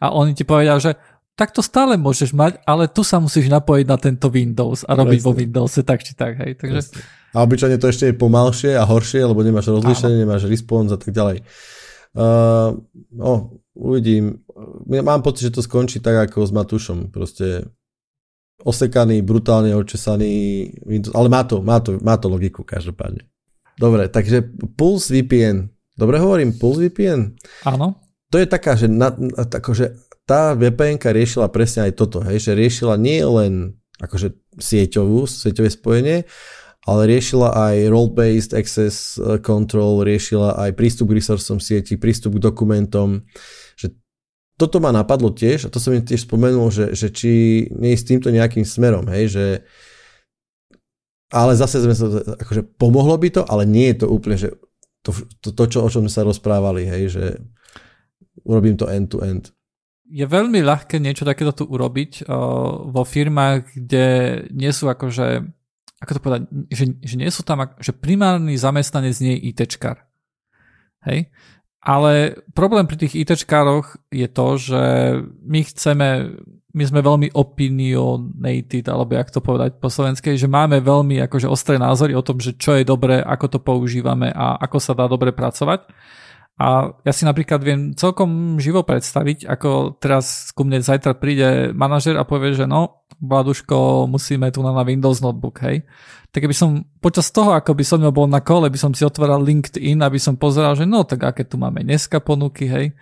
a oni ti povedia, že tak to stále môžeš mať, ale tu sa musíš napojiť na tento Windows a robiť Presne. vo Windowse tak či tak. Hej. Takže... A obyčajne to ešte je pomalšie a horšie, lebo nemáš rozlíšenie, nemáš response a tak ďalej. Uh, oh, uvidím. Mám pocit, že to skončí tak ako s Matušom. Proste osekaný, brutálne očesaný, ale má to, má to, má to logiku každopádne. Dobre, takže Pulse VPN. Dobre hovorím, Pulse VPN? Áno. To je taká, že, na, akože tá vpn riešila presne aj toto, hej, že riešila nie len akože sieťovú, sieťové spojenie, ale riešila aj role-based access control, riešila aj prístup k resursom sieti, prístup k dokumentom, toto ma napadlo tiež, a to som mi tiež spomenul, že, že či nie s týmto nejakým smerom, hej, že ale zase sme sa, akože pomohlo by to, ale nie je to úplne, že to, to, to čo, o čom sme sa rozprávali, hej, že urobím to end to end. Je veľmi ľahké niečo takéto tu urobiť uh, vo firmách, kde nie sú akože, ako to povedať, že, že nie sú tam, že primárny zamestnanec nie je ITčkar. Hej? Ale problém pri tých ITčkároch je to, že my chceme, my sme veľmi opinionated, alebo jak to povedať po slovenskej, že máme veľmi akože ostré názory o tom, že čo je dobré, ako to používame a ako sa dá dobre pracovať. A ja si napríklad viem celkom živo predstaviť, ako teraz ku mne zajtra príde manažer a povie, že no, Vladuško, musíme tu na, Windows notebook, hej. Tak keby som počas toho, ako by som bol na kole, by som si otváral LinkedIn, aby som pozeral, že no, tak aké tu máme dneska ponuky, hej.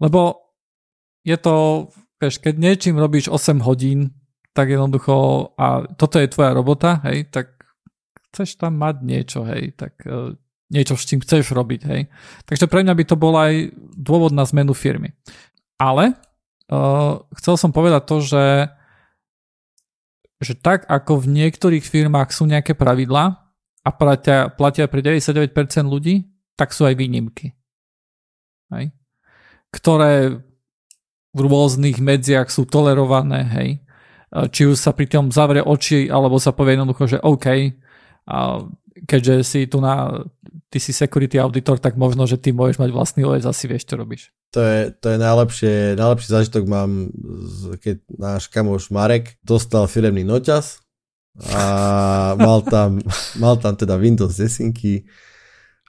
Lebo je to, vieš, keď niečím robíš 8 hodín, tak jednoducho, a toto je tvoja robota, hej, tak chceš tam mať niečo, hej, tak e, niečo, s čím chceš robiť. Hej. Takže pre mňa by to bol aj dôvod na zmenu firmy. Ale uh, chcel som povedať to, že, že tak ako v niektorých firmách sú nejaké pravidlá a platia, platia pre 99% ľudí, tak sú aj výnimky. Hej? Ktoré v rôznych medziach sú tolerované, hej. Či už sa pri tom zavrie oči, alebo sa povie jednoducho, že OK, a keďže si tu na, ty si security auditor, tak možno, že ty môžeš mať vlastný OS, asi vieš, čo robíš. To je, to je najlepšie, najlepší zážitok mám, keď náš kamoš Marek dostal firemný noťaz a mal tam, mal tam teda Windows 10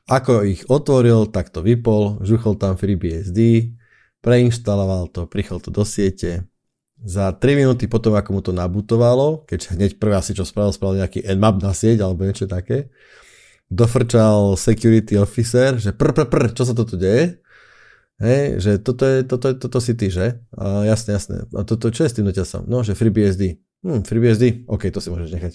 ako ich otvoril, tak to vypol, žuchol tam FreeBSD, preinštaloval to, prichol to do siete. Za 3 minúty potom, ako mu to nabutovalo, keď hneď prvá si čo spravil, spravil nejaký nmap na sieť alebo niečo také, dofrčal security officer, že pr, pr, pr, čo sa toto deje? Hej, že toto, je, toto, toto si ty, že? A jasne, jasne. A toto, čo je s tým noťasom? No, že FreeBSD. Hm, FreeBSD? OK, to si môžeš nechať.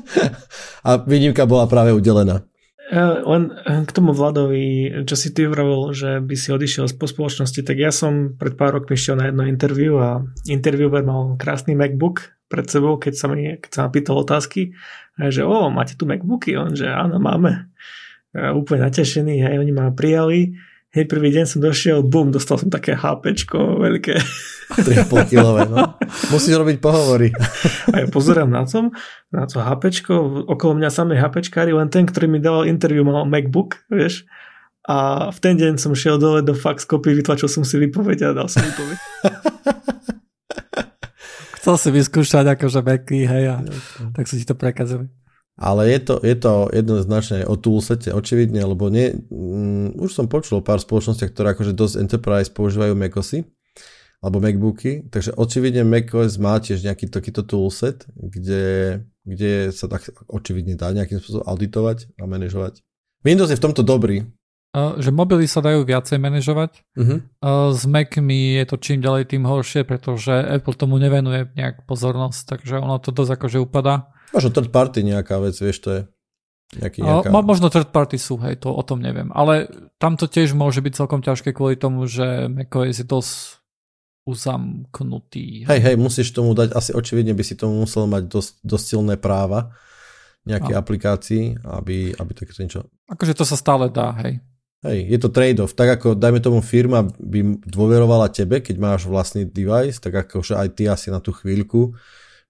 a výnimka bola práve udelená. Len k tomu Vladovi, čo si ty vravil, že by si odišiel z spoločnosti, tak ja som pred pár rokmi išiel na jedno interview a interviewer mal krásny MacBook pred sebou, keď sa, mi, keď sa ma pýtal otázky, že o, máte tu MacBooky? On, že áno, máme. Úplne natešený, hej, oni ma prijali Hej, prvý deň som došiel, bum, dostal som také HPčko veľké. 3,5 kilové, no. Musíš robiť pohovory. A ja pozerám na tom, na to HPčko, okolo mňa samé HPčkári, len ten, ktorý mi dával interview, mal MacBook, vieš. A v ten deň som šiel dole do fax kopy, vytlačil som si výpoveď a dal som výpoveď. Chcel si vyskúšať akože Macy, hej, a tak si ti to prekazili. Ale je to, je to jednoznačne o toolsete, očividne, lebo nie, um, už som počul o pár spoločnostiach, ktoré akože dosť enterprise používajú macOSy, alebo MacBooky, takže očividne macOS má tiež nejaký takýto toolset, kde, kde sa tak očividne dá nejakým spôsobom auditovať a manažovať. Windows je v tomto dobrý. Uh, že mobily sa dajú viacej manažovať. Uh-huh. Uh, s Macmi je to čím ďalej tým horšie, pretože Apple tomu nevenuje nejak pozornosť, takže ono to dosť akože upadá. Možno third party nejaká vec, vieš, to je nejaký, nejaká... Mo, možno third party sú, hej, to o tom neviem. Ale tam to tiež môže byť celkom ťažké kvôli tomu, že macOS je dosť uzamknutý. Hej, hej, musíš tomu dať, asi očividne by si tomu musel mať dosť, dosť silné práva nejaké aplikácií, aby, aby takéto niečo... Akože to sa stále dá, hej. Hej, je to trade-off. Tak ako, dajme tomu, firma by dôverovala tebe, keď máš vlastný device, tak ako, že aj ty asi na tú chvíľku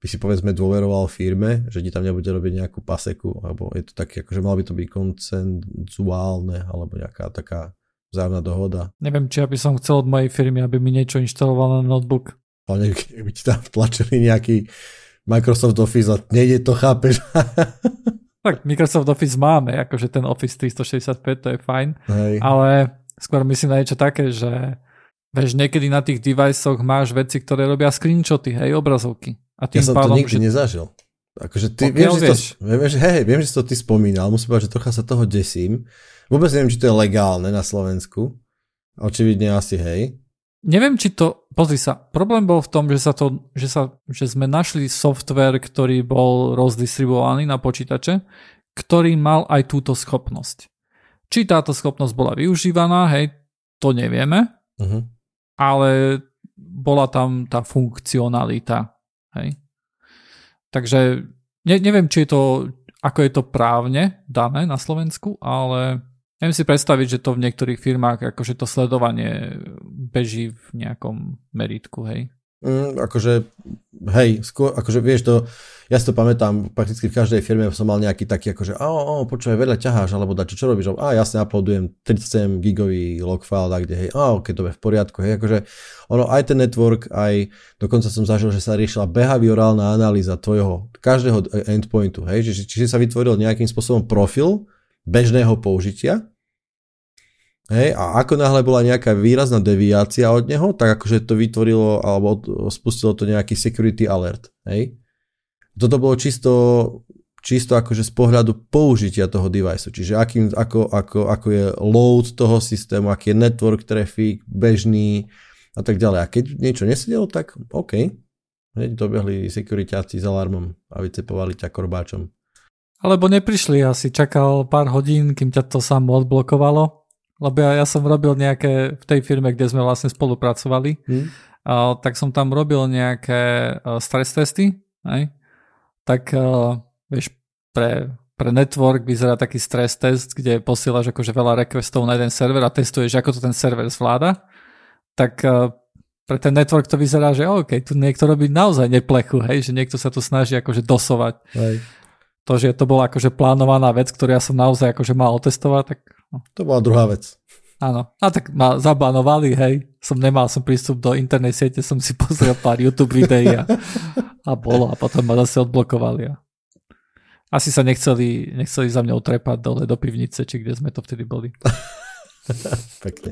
by si povedzme dôveroval firme, že ti tam nebude robiť nejakú paseku, alebo je to také, akože malo by to byť koncenzuálne, alebo nejaká taká vzájomná dohoda. Neviem, či ja by som chcel od mojej firmy, aby mi niečo inštaloval na notebook. Ale by ti tam tlačili nejaký Microsoft Office a nejde to, chápeš? tak Microsoft Office máme, akože ten Office 365, to je fajn, Hej. ale skôr myslím na niečo také, že Vieš, niekedy na tých deviceoch máš veci, ktoré robia screenshoty, hej, obrazovky. A tým ja som pádom, to nikdy že... nezažil. Akože ty, viem, že vieš. To, viem, že, hej, viem, že si to ty spomínal, musím povedať, že trocha sa toho desím. Vôbec neviem, či to je legálne na Slovensku. Očividne asi hej. Neviem, či to, pozri sa, problém bol v tom, že, sa to, že, sa, že sme našli software, ktorý bol rozdistribuovaný na počítače, ktorý mal aj túto schopnosť. Či táto schopnosť bola využívaná, hej, to nevieme, uh-huh. ale bola tam tá funkcionalita Hej. Takže ne, neviem, či je to, ako je to právne dané na Slovensku, ale neviem si predstaviť, že to v niektorých firmách, akože to sledovanie beží v nejakom meritku, hej. Mm, akože, hej, skôr, akože vieš to, ja si to pamätám, prakticky v každej firme som mal nejaký taký, akože, o, o, počúvaj, veľa ťaháš, alebo dačo, čo robíš? A jasne, uploadujem 37 gigový log file, tak kde, hej, a ok, to je v poriadku, hej, akože, ono, aj ten network, aj, dokonca som zažil, že sa riešila behaviorálna analýza tvojho, každého endpointu, hej, že, čiže sa vytvoril nejakým spôsobom profil bežného použitia, Hej, a ako náhle bola nejaká výrazná deviácia od neho, tak akože to vytvorilo alebo spustilo to nejaký security alert. Hej. Toto bolo čisto, čisto akože z pohľadu použitia toho device, čiže akým, ako, ako, ako je load toho systému, aký je network traffic, bežný a tak ďalej. A keď niečo nesedelo, tak OK. Hneď dobehli securityáci s alarmom a vycepovali ťa korbáčom. Alebo neprišli, asi čakal pár hodín, kým ťa to samo odblokovalo lebo ja, ja som robil nejaké, v tej firme, kde sme vlastne spolupracovali, hmm. uh, tak som tam robil nejaké uh, stres testy, hej? tak uh, vieš, pre, pre network vyzerá taký stres test, kde posielaš akože veľa requestov na jeden server a testuješ, ako to ten server zvláda, tak uh, pre ten network to vyzerá, že OK, tu niekto robí naozaj neplechu, hej, že niekto sa tu snaží akože dosovať. Hej. To, že to bola akože plánovaná vec, ktorú ja som naozaj akože mal otestovať, tak... No. To bola druhá vec. Áno. A tak ma zabánovali, hej. Som nemal som prístup do internej siete, som si pozrel pár YouTube videí a, a bolo. A potom ma zase odblokovali. A asi sa nechceli, nechceli za mňa trepať dole do pivnice, či kde sme to vtedy boli. Pekne.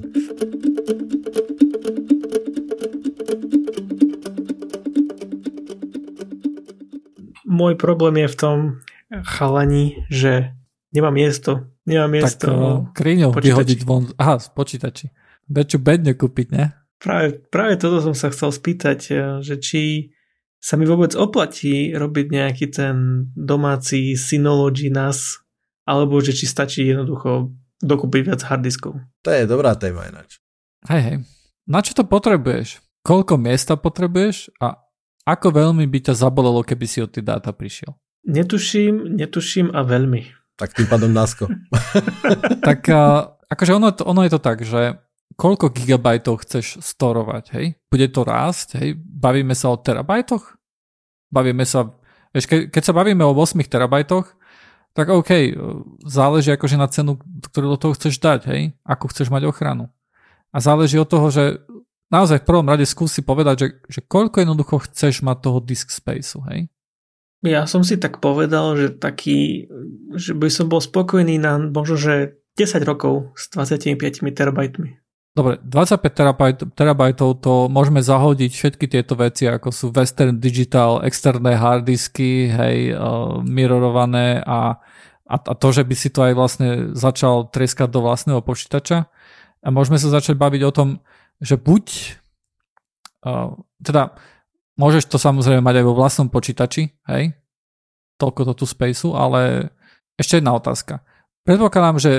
môj problém je v tom chalani, že nemám miesto. Nemám miesto. Tak uh, kríňou vyhodiť von. Aha, z počítači. Väčšiu bedne kúpiť, ne? Práve, práve toto som sa chcel spýtať, eh, že či sa mi vôbec oplatí robiť nejaký ten domáci Synology NAS, alebo že či stačí jednoducho dokúpiť viac harddiskov. To je dobrá téma ináč. Hej, hej. Na čo to potrebuješ? Koľko miesta potrebuješ a ako veľmi by ťa zabolelo, keby si od tie dáta prišiel? Netuším, netuším a veľmi. Tak tým pádom násko. tak akože ono, ono je to tak, že koľko gigabajtov chceš storovať, hej? Bude to rásť, hej? Bavíme sa o terabajtoch? Bavíme sa, vieš, ke, keď sa bavíme o 8 terabajtoch, tak OK, záleží akože na cenu, ktorú do toho chceš dať, hej? Ako chceš mať ochranu. A záleží od toho, že naozaj v prvom rade skúsi povedať, že, že koľko jednoducho chceš mať toho disk spaceu, hej? Ja som si tak povedal, že taký, že by som bol spokojný na možno, že 10 rokov s 25 terabajtmi. Dobre, 25 terabajt, terabajtov to môžeme zahodiť všetky tieto veci, ako sú Western Digital, externé harddisky, hej, uh, mirrorované a, a, a to, že by si to aj vlastne začal treskať do vlastného počítača. A môžeme sa začať baviť o tom, že buď, uh, teda môžeš to samozrejme mať aj vo vlastnom počítači, hej, toľko to tu spaceu, ale ešte jedna otázka. Predpokladám, že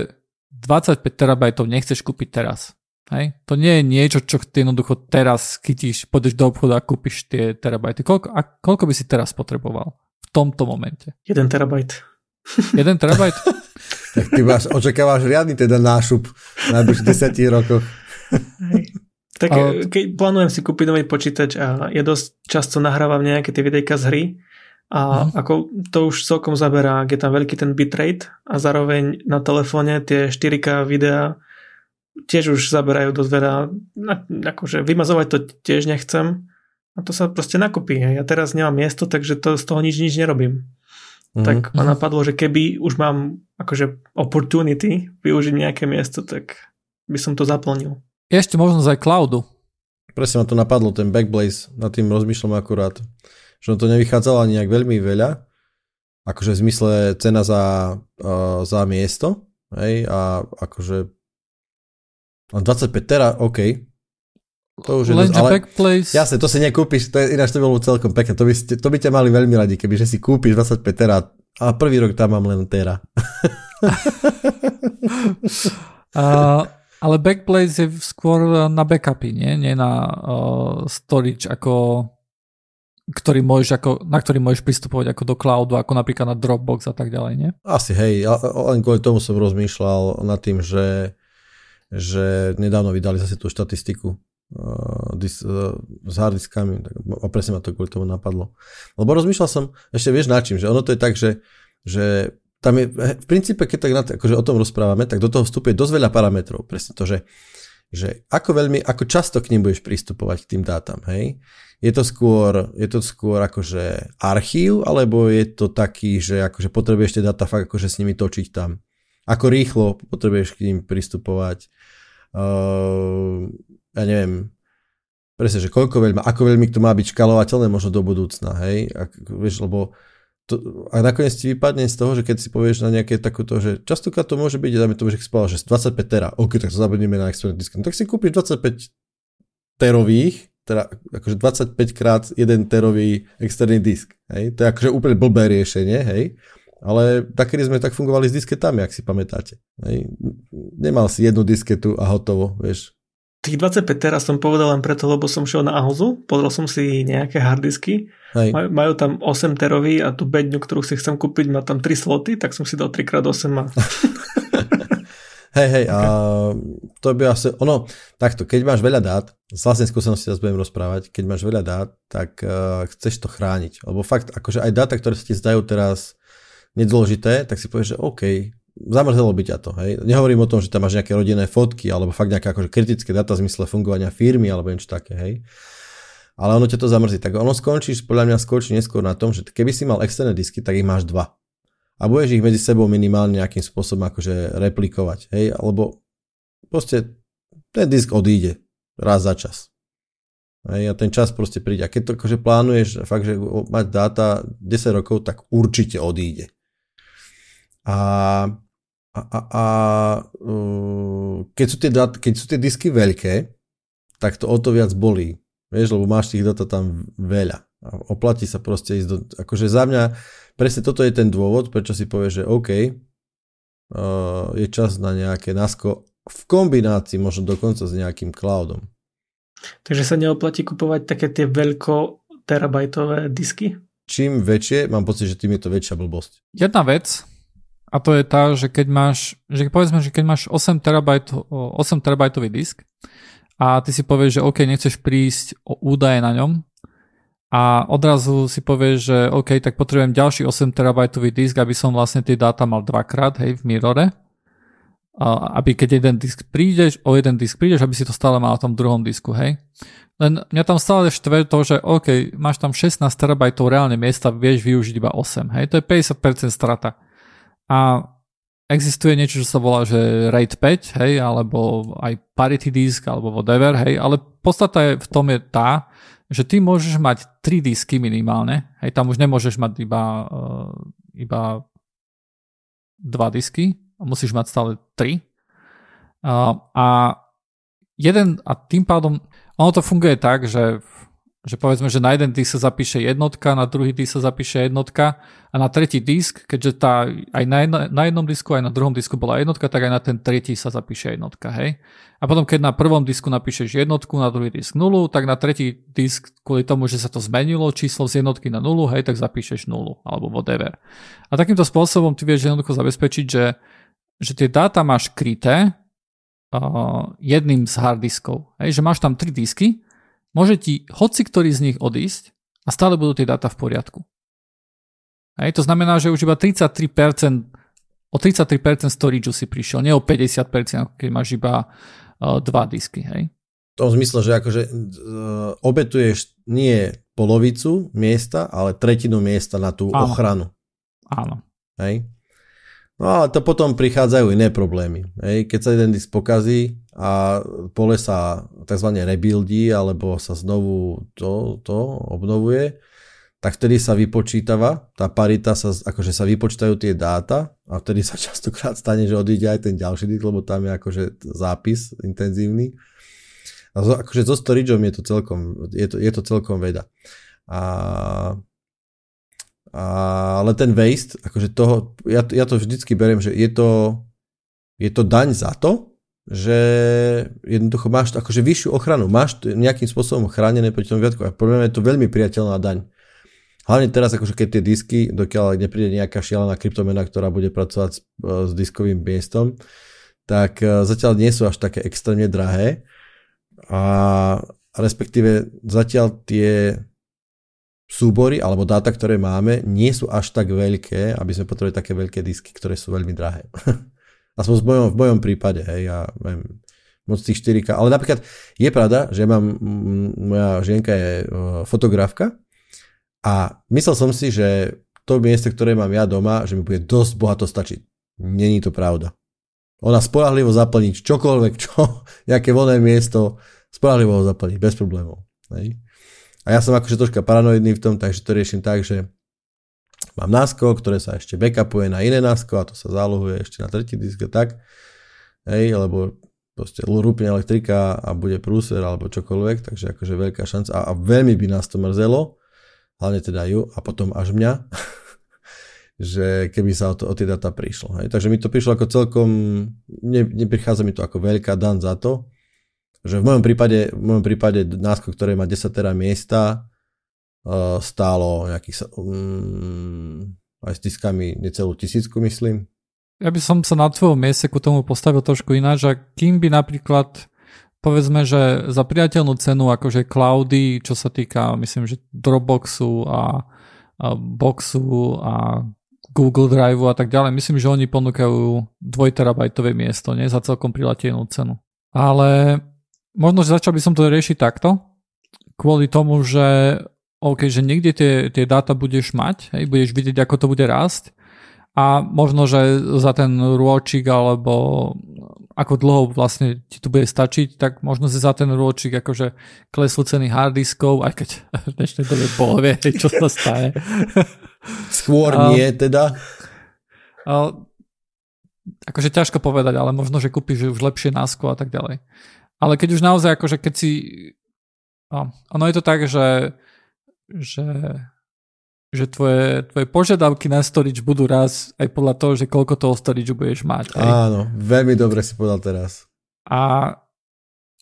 25 terabajtov nechceš kúpiť teraz. Hej? To nie je niečo, čo ty jednoducho teraz chytíš, pôjdeš do obchodu a kúpiš tie terabajty. Koľko, a koľko by si teraz potreboval v tomto momente? 1 terabajt. 1 terabajt? tak ty máš, očakávaš riadny teda nášup v najbližších 10 rokoch. Hej. Tak Ale... keď plánujem si kúpiť nový počítač a ja dosť často nahrávam nejaké tie videjka z hry a uh-huh. ako to už celkom zaberá, ak je tam veľký ten bitrate a zároveň na telefóne tie 4K videá tiež už zaberajú dosť veľa, akože vymazovať to tiež nechcem a to sa proste nakupí. Ja teraz nemám miesto, takže to, z toho nič nič nerobím. Uh-huh. Tak ma mhm. napadlo, že keby už mám akože opportunity využiť nejaké miesto, tak by som to zaplnil. Ešte možno aj cloudu. Presne ma to napadlo, ten Backblaze, nad tým rozmýšľam akurát. Že to nevychádzalo ani nejak veľmi veľa, akože v zmysle cena za, uh, za miesto, hej, a akože 25 tera, OK. To už je dosť, ale Backblaze... Jasne, to si nekúpiš, to je, ináč to bolo celkom pekné, to by, ste, to by ťa mali veľmi radi, keby že si kúpiš 25 tera a prvý rok tam mám len tera. uh, Ale Backblaze je skôr na backupy, nie? Nie na uh, storage, ako, ktorý môžeš ako, na ktorý môžeš pristupovať ako do cloudu, ako napríklad na Dropbox a tak ďalej, nie? Asi, hej. Len kvôli tomu som rozmýšľal nad tým, že, že nedávno vydali zase tú štatistiku uh, dis, uh, s harddiskami a presne ma to kvôli tomu napadlo. Lebo rozmýšľal som, ešte vieš na čím, že ono to je tak, že, že tam je, v princípe, keď tak na to, akože o tom rozprávame, tak do toho vstupuje dosť veľa parametrov. Presne to, že, že ako veľmi, ako často k ním budeš pristupovať k tým dátam, hej? Je to skôr, je to skôr akože archív, alebo je to taký, že akože potrebuješ tie dáta fakt akože s nimi točiť tam? Ako rýchlo potrebuješ k ním pristupovať? Uh, ja neviem, presne, že koľko veľmi, ako veľmi to má byť škalovateľné možno do budúcna, hej? Ak, vieš, lebo to, a nakoniec ti vypadne z toho, že keď si povieš na nejaké takúto, že častokrát to môže byť, dáme to, že spal, že 25 tera, ok, tak to zabudneme na external disk. No, tak si kúpiš 25 terových, teda akože 25 krát 1 terový externý disk. Hej? To je akože úplne blbé riešenie, hej? Ale takedy sme tak fungovali s disketami, ak si pamätáte. Hej. Nemal si jednu disketu a hotovo, vieš. Tých 25 teraz som povedal len preto, lebo som šiel na Ahozu, pozrel som si nejaké harddisky, Hej. Maj, majú tam 8 terový a tú bedňu, ktorú si chcem kúpiť, má tam 3 sloty, tak som si dal 3x8 a... hej, hej, a to by asi, ono, takto, keď máš veľa dát, z vlastnej skúsenosti teraz budem rozprávať, keď máš veľa dát, tak uh, chceš to chrániť, lebo fakt, akože aj dáta, ktoré sa ti zdajú teraz nedôležité, tak si povieš, že OK, zamrzelo by ťa to. Hej. Nehovorím o tom, že tam máš nejaké rodinné fotky alebo fakt nejaké akože kritické data zmysle fungovania firmy alebo niečo také. Hej. Ale ono ťa to zamrzí. Tak ono skončíš, podľa mňa skončí neskôr na tom, že keby si mal externé disky, tak ich máš dva. A budeš ich medzi sebou minimálne nejakým spôsobom akože replikovať. Hej. Alebo proste ten disk odíde raz za čas. Hej, a ten čas proste príde. A keď to akože plánuješ fakt, že mať dáta 10 rokov, tak určite odíde. A a, a, a uh, keď, sú tie dat, keď sú tie disky veľké, tak to o to viac bolí. Vieš, lebo máš tých data tam veľa. A oplatí sa proste ísť do... Akože za mňa, presne toto je ten dôvod, prečo si povieš, že OK, uh, je čas na nejaké NASCO v kombinácii možno dokonca s nejakým cloudom. Takže sa neoplatí kupovať také tie veľko terabajtové disky? Čím väčšie, mám pocit, že tým je to väčšia blbosť. Jedna vec, a to je tá, že keď máš, že povedzme, že keď máš 8, terabajt, 8 terabajtový disk a ty si povieš, že OK, nechceš prísť o údaje na ňom a odrazu si povieš, že OK, tak potrebujem ďalší 8 terabajtový disk, aby som vlastne tie dáta mal dvakrát, hej, v mirrore. A aby keď jeden disk prídeš, o jeden disk prídeš, aby si to stále mal na tom druhom disku, hej. Len mňa tam stále štve to, že OK, máš tam 16 terabajtov reálne miesta, vieš využiť iba 8, hej, to je 50% strata a existuje niečo, čo sa volá, že RAID 5, hej, alebo aj parity disk, alebo whatever, hej, ale podstata je, v tom je tá, že ty môžeš mať 3 disky minimálne, hej, tam už nemôžeš mať iba, uh, iba 2 disky, musíš mať stále 3. Uh, a jeden, a tým pádom, ono to funguje tak, že že povedzme, že na jeden disk sa zapíše jednotka, na druhý disk sa zapíše jednotka a na tretí disk, keďže tá aj na, jedna, na jednom disku, aj na druhom disku bola jednotka, tak aj na ten tretí sa zapíše jednotka, hej. A potom, keď na prvom disku napíšeš jednotku, na druhý disk nulu, tak na tretí disk, kvôli tomu, že sa to zmenilo, číslo z jednotky na nulu, hej, tak zapíšeš nulu, alebo whatever. A takýmto spôsobom ty vieš jednoducho zabezpečiť, že, že tie dáta máš kryté uh, jedným z harddiskov, hej, že máš tam tri disky, môže ti hoci ktorý z nich odísť a stále budú tie dáta v poriadku. Hej, to znamená, že už iba 33%, o 33% storage si prišiel, nie o 50%, keď máš iba uh, dva disky. Hej. V tom zmysle, že akože uh, obetuješ nie polovicu miesta, ale tretinu miesta na tú Áno. ochranu. Áno. Hej. No ale to potom prichádzajú iné problémy. Hej. Keď sa jeden disk pokazí a pole sa tzv. rebuildí alebo sa znovu to, to obnovuje, tak vtedy sa vypočítava, tá parita sa, akože sa vypočítajú tie dáta a vtedy sa častokrát stane, že odíde aj ten ďalší disk, lebo tam je akože zápis intenzívny. A zo, akože so storageom je to celkom, je to, je to celkom veda. A ale ten waste, akože toho, ja, ja to vždycky beriem, že je to, je to daň za to, že jednoducho máš akože vyššiu ochranu, máš nejakým spôsobom chránené proti tomu viatku a mňa je to veľmi priateľná daň. Hlavne teraz, akože keď tie disky, dokiaľ nepríde nejaká šialená kryptomena, ktorá bude pracovať s, s diskovým miestom, tak e, zatiaľ nie sú až také extrémne drahé a respektíve zatiaľ tie súbory alebo dáta, ktoré máme, nie sú až tak veľké, aby sme potrebovali také veľké disky, ktoré sú veľmi drahé. Aspoň v mojom, v mojom prípade, hej, ja viem, moc tých 4K. Ale napríklad je pravda, že mám, moja žienka je fotografka a myslel som si, že to miesto, ktoré mám ja doma, že mi bude dosť bohato stačiť. Není to pravda. Ona spolahlivo zaplniť čokoľvek, čo, nejaké voľné miesto, spolahlivo ho zaplniť, bez problémov. Hej. A ja som akože troška paranoidný v tom, takže to riešim tak, že mám NASCO, ktoré sa ešte backupuje na iné NASCO a to sa zálohuje ešte na tretí disk a tak. Hej, lebo proste rúpne elektrika a bude prúser alebo čokoľvek, takže akože veľká šanca a, a veľmi by nás to mrzelo, hlavne teda ju a potom až mňa, že keby sa o, to, o tie data prišlo. Hej. Takže mi to prišlo ako celkom, ne, neprichádza mi to ako veľká dan za to, že v mojom prípade, v mojom prípade násko, ktoré má 10 tera miesta, uh, stálo nejakých, um, aj s diskami necelú tisícku, myslím. Ja by som sa na tvojom mieste ku tomu postavil trošku ináč, že kým by napríklad povedzme, že za priateľnú cenu akože cloudy, čo sa týka, myslím, že Dropboxu a, a Boxu a Google Drive a tak ďalej. Myslím, že oni ponúkajú 2 terabajtové miesto, nie za celkom prilatenú cenu. Ale možno, že začal by som to riešiť takto, kvôli tomu, že OK, že niekde tie, tie dáta budeš mať, hej, budeš vidieť, ako to bude rásť a možno, že za ten rôčik alebo ako dlho vlastne ti to bude stačiť, tak možno si za ten rôčik akože klesú ceny harddiskov, aj keď v dnešnej dobe bolo vie, čo sa stane. Skôr a, nie teda. A, akože ťažko povedať, ale možno, že kúpiš už lepšie násko a tak ďalej. Ale keď už naozaj, akože keď si... A, ono je to tak, že, že, že tvoje, tvoje požiadavky na storage budú raz aj podľa toho, že koľko toho storage budeš mať. Aj. Áno, veľmi dobre si povedal teraz. A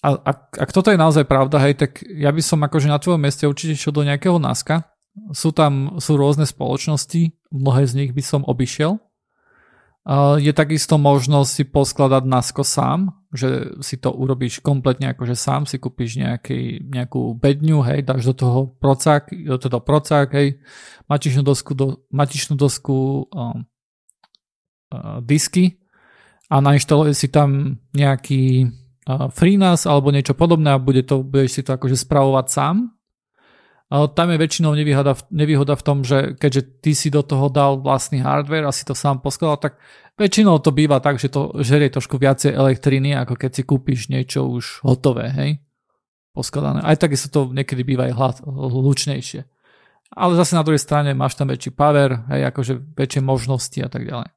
a ak, ak toto je naozaj pravda, hej, tak ja by som akože na tvojom mieste určite šiel do nejakého náska, sú tam sú rôzne spoločnosti, mnohé z nich by som obišiel. Je takisto možnosť si poskladať NASCO sám, že si to urobíš kompletne akože sám, si kúpiš nejaký, nejakú bedňu, hej, dáš do toho procák, toho procák, hej, matičnú dosku, do, matičnú dosku um, uh, disky a nainštaluje si tam nejaký uh, FreeNAS alebo niečo podobné a bude to, budeš si to akože spravovať sám tam je väčšinou nevýhoda, nevýhoda v tom, že keďže ty si do toho dal vlastný hardware a si to sám poskladal, tak väčšinou to býva tak, že to žerie trošku viacej elektriny, ako keď si kúpiš niečo už hotové, hej, poskladané. Aj tak sa to niekedy býva aj hlučnejšie. Ale zase na druhej strane máš tam väčší power, hej, akože väčšie možnosti a tak ďalej.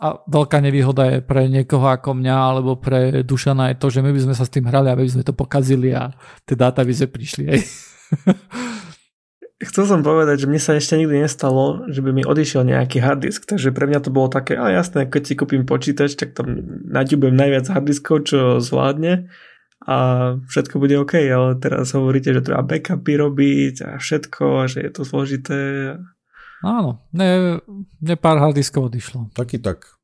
A veľká nevýhoda je pre niekoho ako mňa alebo pre Dušana je to, že my by sme sa s tým hrali a my by sme to pokazili a tie dáta by sme prišli. Hej. Chcel som povedať, že mne sa ešte nikdy nestalo, že by mi odišiel nejaký harddisk, takže pre mňa to bolo také, a jasné, keď si kúpim počítač, tak tam naďubujem najviac harddiskov, čo zvládne a všetko bude OK, ale teraz hovoríte, že treba backupy robiť a všetko a že je to zložité. Áno, ne, ne pár harddiskov odišlo. Taký tak.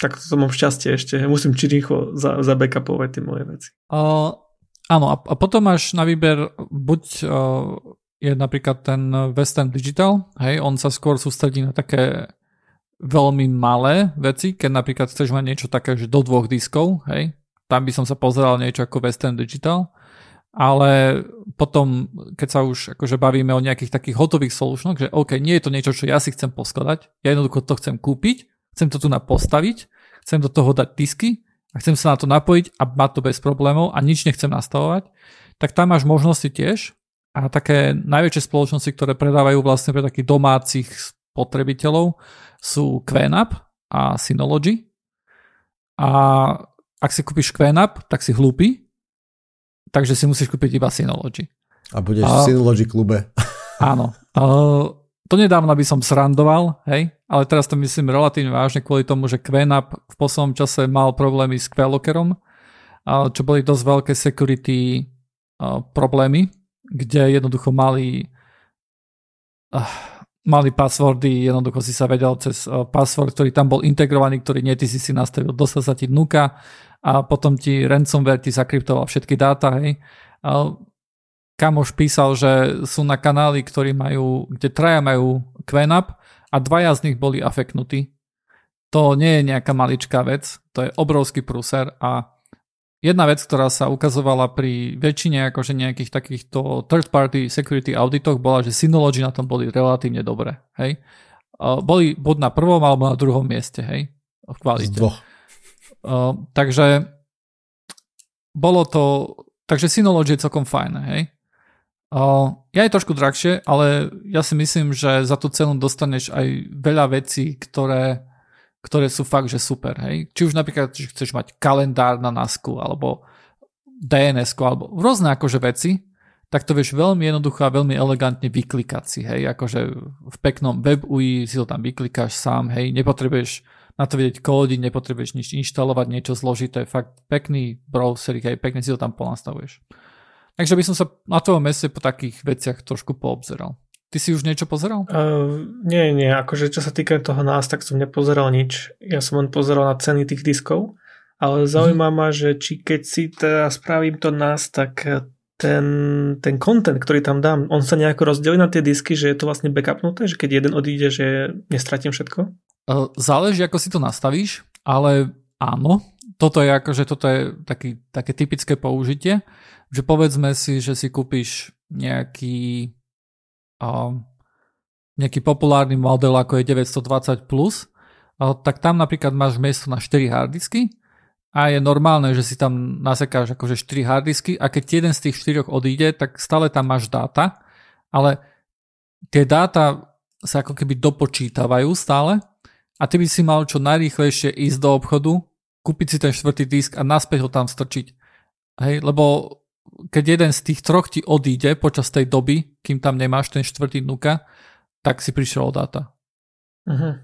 Tak to mám šťastie ešte, musím či rýchlo za, za backupovať tie moje veci. Uh, Áno, a, a potom máš na výber buď uh, je napríklad ten Western Digital, hej, on sa skôr sústredí na také veľmi malé veci, keď napríklad chceš mať niečo také, že do dvoch diskov, hej, tam by som sa pozeral niečo ako Western Digital, ale potom, keď sa už akože bavíme o nejakých takých hotových solutionoch, že OK, nie je to niečo, čo ja si chcem poskladať, ja jednoducho to chcem kúpiť, chcem to tu napostaviť, chcem do toho dať disky a chcem sa na to napojiť a mať to bez problémov a nič nechcem nastavovať, tak tam máš možnosti tiež a také najväčšie spoločnosti, ktoré predávajú vlastne pre takých domácich spotrebiteľov sú QNAP a Synology. A ak si kúpiš QNAP, tak si hlúpy, takže si musíš kúpiť iba Synology. A budeš a, v Synology klube. Áno. Uh, to nedávno by som srandoval, hej, ale teraz to myslím relatívne vážne kvôli tomu, že QNAP v poslednom čase mal problémy s Quelockerom, čo boli dosť veľké security problémy, kde jednoducho mali mali passwordy, jednoducho si sa vedel cez password, ktorý tam bol integrovaný, ktorý nie ty si si nastavil, dostal sa ti dnuka a potom ti ransomware ti zakryptoval všetky dáta, hej kamoš písal, že sú na kanáli, ktorí majú, kde traja majú QNAP a dvaja z nich boli afeknutí. To nie je nejaká maličká vec, to je obrovský prúser a jedna vec, ktorá sa ukazovala pri väčšine akože nejakých takýchto third party security auditoch bola, že Synology na tom boli relatívne dobré, hej. Boli buď na prvom alebo na druhom mieste, hej, v kvalite. Z dvoch. Uh, takže bolo to, takže Synology je celkom fajn, hej. Ja je trošku drahšie, ale ja si myslím, že za tú cenu dostaneš aj veľa vecí, ktoré, ktoré sú fakt, že super. Hej? Či už napríklad, že chceš mať kalendár na NASku, alebo DNS, alebo rôzne akože veci, tak to vieš veľmi jednoducho a veľmi elegantne vyklikať si, hej, akože v peknom web UI si to tam vyklikáš sám, hej, nepotrebuješ na to vedieť kódy, nepotrebuješ nič inštalovať, niečo zložité, fakt pekný browser, hej, pekne si to tam ponastavuješ. Takže by som sa na tvojom meste po takých veciach trošku poobzeral. Ty si už niečo pozeral? Uh, nie, nie, akože čo sa týka toho nás, tak som nepozeral nič. Ja som len pozeral na ceny tých diskov, ale zaujíma mm. ma, že či keď si teda spravím to nás, tak ten, ten content, ktorý tam dám, on sa nejako rozdelí na tie disky, že je to vlastne backupnuté, že keď jeden odíde, že nestratím všetko? Záleží, ako si to nastavíš, ale áno, toto je akože toto je taký, také typické použitie, že povedzme si, že si kúpiš nejaký uh, nejaký populárny model ako je 920+, plus, tak tam napríklad máš miesto na 4 harddisky a je normálne, že si tam nasekáš akože 4 harddisky a keď jeden z tých 4 odíde, tak stále tam máš dáta, ale tie dáta sa ako keby dopočítavajú stále a ty by si mal čo najrýchlejšie ísť do obchodu, kúpiť si ten štvrtý disk a naspäť ho tam strčiť. Hej, lebo keď jeden z tých troch ti odíde počas tej doby, kým tam nemáš ten štvrtý nuka, tak si prišiel o dáta. Uh-huh.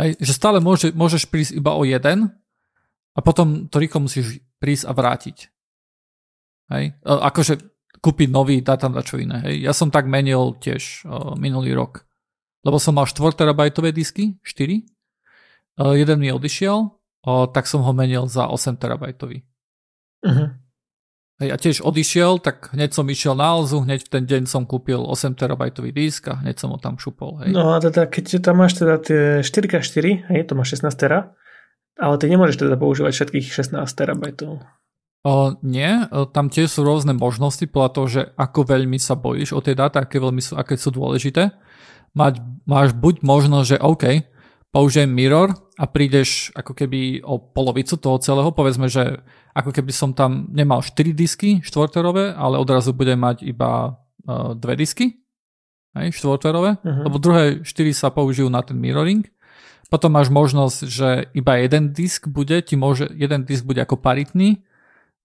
Hej, že stále môže, môžeš prísť iba o jeden, a potom to rýchlo musíš prísť a vrátiť. Hej? E, akože kúpiť nový data na čo iné. Hej? Ja som tak menil tiež uh, minulý rok. Lebo som mal 4 terabajtové disky, 4. Uh, jeden mi odišiel, uh, tak som ho menil za 8 terabajtový. Uh-huh. Hej, a tiež odišiel, tak hneď som išiel na Alzu, hneď v ten deň som kúpil 8 terabajtový disk a hneď som ho tam šupol. Hej. No a teda keď tam máš teda tie 4x4, hej, to má 16 tera, ale ty nemôžeš teda používať všetkých 16 terabajtov. O, nie, tam tiež sú rôzne možnosti podľa toho, že ako veľmi sa bojíš o tie dáta, aké, veľmi sú, aké sú dôležité. Mať, máš buď možno, že OK, použijem mirror a prídeš ako keby o polovicu toho celého, povedzme, že ako keby som tam nemal 4 disky štvorterové, ale odrazu budem mať iba uh, dve disky, hej, štvorterové, uh-huh. lebo druhé 4 sa použijú na ten mirroring potom máš možnosť, že iba jeden disk bude, ti môže, jeden disk bude ako paritný,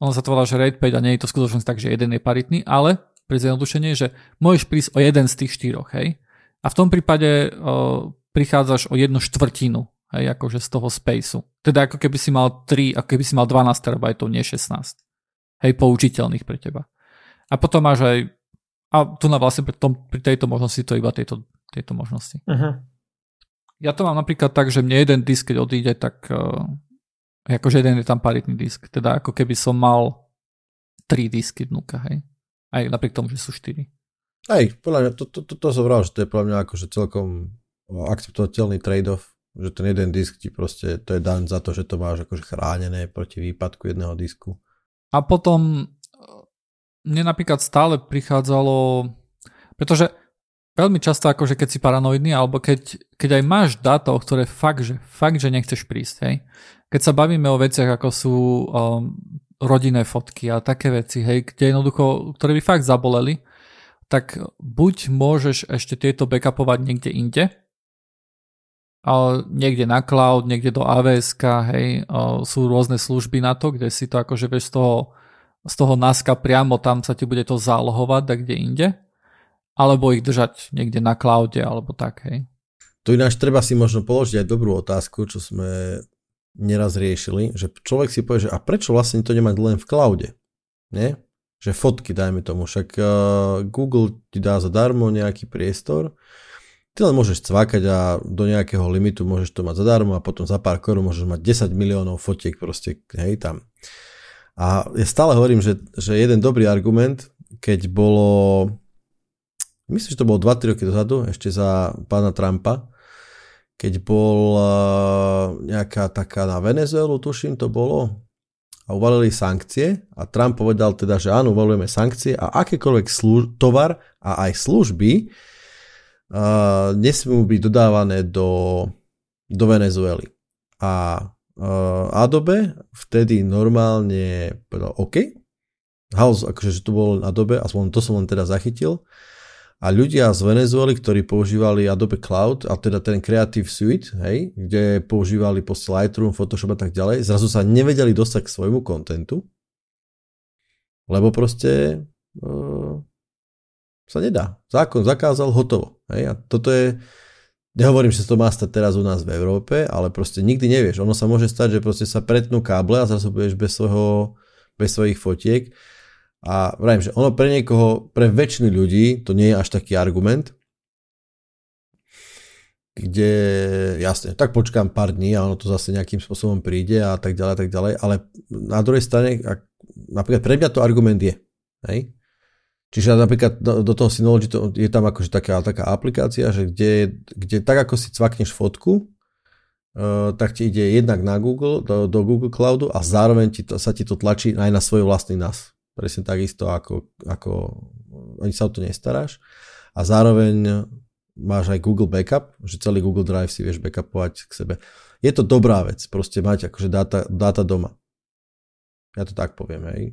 ono sa to volá, že RAID 5 a nie je to skutočnosť tak, že jeden je paritný, ale pri zjednodušení že môžeš prísť o jeden z tých štyroch, hej. A v tom prípade o, prichádzaš o jednu štvrtinu, hej, akože z toho spaceu. Teda ako keby si mal 3, ako keby si mal 12 terabajtov, nie 16. Hej, použiteľných pre teba. A potom máš aj, a tu na vlastne pri, tom, pri tejto možnosti to iba tejto, tejto možnosti. Uh-huh. Ja to mám napríklad tak, že mne jeden disk, keď odíde, tak uh, akože jeden je tam paritný disk. Teda ako keby som mal tri disky dnuka, hej. Aj napriek tomu, že sú štyri. Hej, podľa mňa, to, to, to, to som vral, že to je podľa mňa akože celkom akceptovateľný trade-off, že ten jeden disk ti proste, to je dan za to, že to máš akože chránené proti výpadku jedného disku. A potom mne napríklad stále prichádzalo, pretože veľmi často akože keď si paranoidný, alebo keď, keď aj máš dáta, o ktoré fakt, že, fakt, že nechceš prísť, hej. Keď sa bavíme o veciach, ako sú um, rodinné fotky a také veci, hej, kde jednoducho, ktoré by fakt zaboleli, tak buď môžeš ešte tieto backupovať niekde inde, niekde na cloud, niekde do AWS, hej, sú rôzne služby na to, kde si to akože vieš z toho, z toho NASka priamo tam sa ti bude to zálohovať, tak kde inde alebo ich držať niekde na cloude, alebo tak, hej. Tu ináč treba si možno položiť aj dobrú otázku, čo sme neraz riešili, že človek si povie, že a prečo vlastne to nemať len v cloude? Nie? Že fotky, dajme tomu, však uh, Google ti dá zadarmo nejaký priestor, ty len môžeš cvakať a do nejakého limitu môžeš to mať zadarmo a potom za pár korun môžeš mať 10 miliónov fotiek proste, hej, tam. A ja stále hovorím, že, že jeden dobrý argument, keď bolo myslím, že to bolo 2-3 roky dozadu, ešte za pána Trumpa, keď bol nejaká taká na Venezuelu, tuším to bolo, a uvalili sankcie a Trump povedal teda, že áno, uvalujeme sankcie a akékoľvek služ- tovar a aj služby uh, nesmú byť dodávané do, do Venezuely. A uh, Adobe vtedy normálne povedal OK, House, akože že to bolo Adobe, aspoň to som len teda zachytil, a ľudia z Venezuely, ktorí používali Adobe Cloud, a teda ten Creative Suite, hej, kde používali proste Lightroom, Photoshop a tak ďalej, zrazu sa nevedeli dostať k svojmu kontentu, lebo proste uh, Sa nedá. Zákon zakázal, hotovo. Hej? A toto je, nehovorím, že sa to má stať teraz u nás v Európe, ale proste nikdy nevieš. Ono sa môže stať, že proste sa pretnú káble a zrazu budeš bez, svojho, bez svojich fotiek. A vravím, že ono pre niekoho, pre väčšiny ľudí to nie je až taký argument, kde jasne, tak počkám pár dní a ono to zase nejakým spôsobom príde a tak ďalej, tak ďalej, ale na druhej strane, ak, napríklad pre mňa to argument je, hej? Čiže napríklad do, toho Synology to, je tam akože taká, taká aplikácia, že kde, kde tak ako si cvakneš fotku, uh, tak ti ide jednak na Google, do, do Google Cloudu a zároveň ti to, sa ti to tlačí aj na svoj vlastný NAS. Presne takisto ako, ako ani sa o to nestaráš. A zároveň máš aj Google Backup, že celý Google Drive si vieš backupovať k sebe. Je to dobrá vec, proste mať akože dáta, dáta doma. Ja to tak poviem, hej.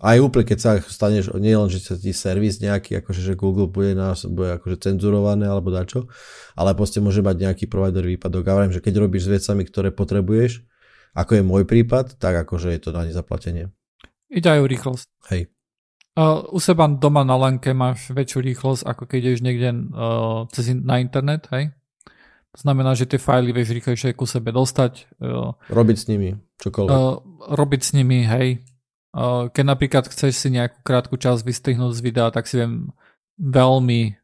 Aj úplne, keď sa staneš, nie len, že sa ti servis nejaký, akože, že Google bude, nás, bude akože cenzurované alebo dačo, ale proste môže mať nejaký provider výpadok. A viem, že keď robíš s vecami, ktoré potrebuješ, ako je môj prípad, tak akože je to na nezaplatenie. Ide aj o rýchlosť. Hej. Uh, u seba doma na lenke máš väčšiu rýchlosť, ako keď ideš niekde uh, cez na internet, hej? To znamená, že tie fajly vieš rýchlejšie ku sebe dostať. Uh, robiť s nimi čokoľvek. Uh, robiť s nimi, hej. Uh, keď napríklad chceš si nejakú krátku časť vystrihnúť z videa, tak si viem veľmi,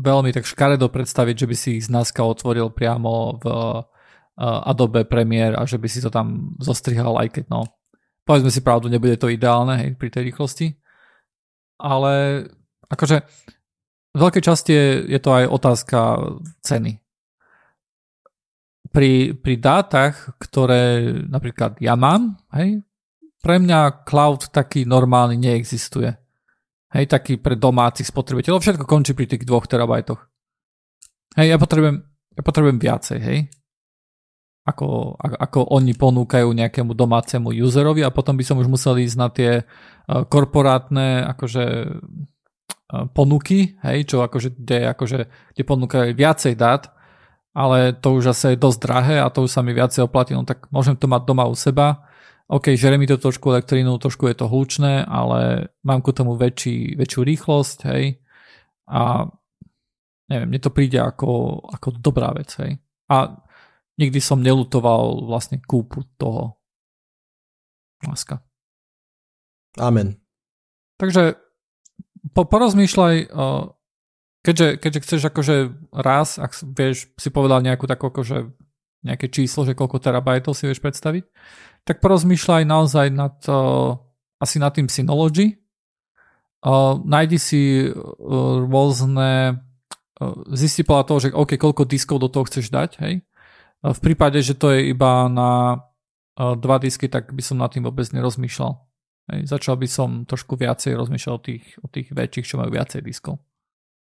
veľmi tak škaredo predstaviť, že by si ich z NASCA otvoril priamo v uh, Adobe Premiere a že by si to tam zostrihal, aj keď no, povedzme si pravdu, nebude to ideálne hej, pri tej rýchlosti ale akože v veľkej časti je, je to aj otázka ceny. Pri, pri dátach, ktoré napríklad ja mám, hej, pre mňa cloud taký normálny neexistuje. Hej, taký pre domácich spotrebiteľov. Všetko končí pri tých 2 terabajtoch. Hej, ja potrebujem, ja potrebujem viacej, hej. Ako, ako oni ponúkajú nejakému domácemu userovi a potom by som už musel ísť na tie korporátne akože ponuky, hej, čo akože, kde, akože, kde ponúkajú viacej dát, ale to už zase je dosť drahé a to už sa mi viacej oplatí, no tak môžem to mať doma u seba. OK, žere mi to trošku elektrínu, trošku je to hlučné, ale mám ku tomu väčší, väčšiu rýchlosť, hej, a neviem, mne to príde ako, ako dobrá vec, hej. A nikdy som nelutoval vlastne kúpu toho. Láska. Amen. Takže po, porozmýšľaj, keďže, keďže chceš akože raz, ak vieš, si povedal nejakú takú akože nejaké číslo, že koľko terabajtov si vieš predstaviť, tak porozmýšľaj naozaj nad, asi nad tým Synology. Najdi si rôzne, zisti podľa toho, že OK, koľko diskov do toho chceš dať, hej. V prípade, že to je iba na dva disky, tak by som nad tým vôbec nerozmýšľal. Hej, začal by som trošku viacej rozmýšľať o tých, o tých väčších, čo majú viacej diskov.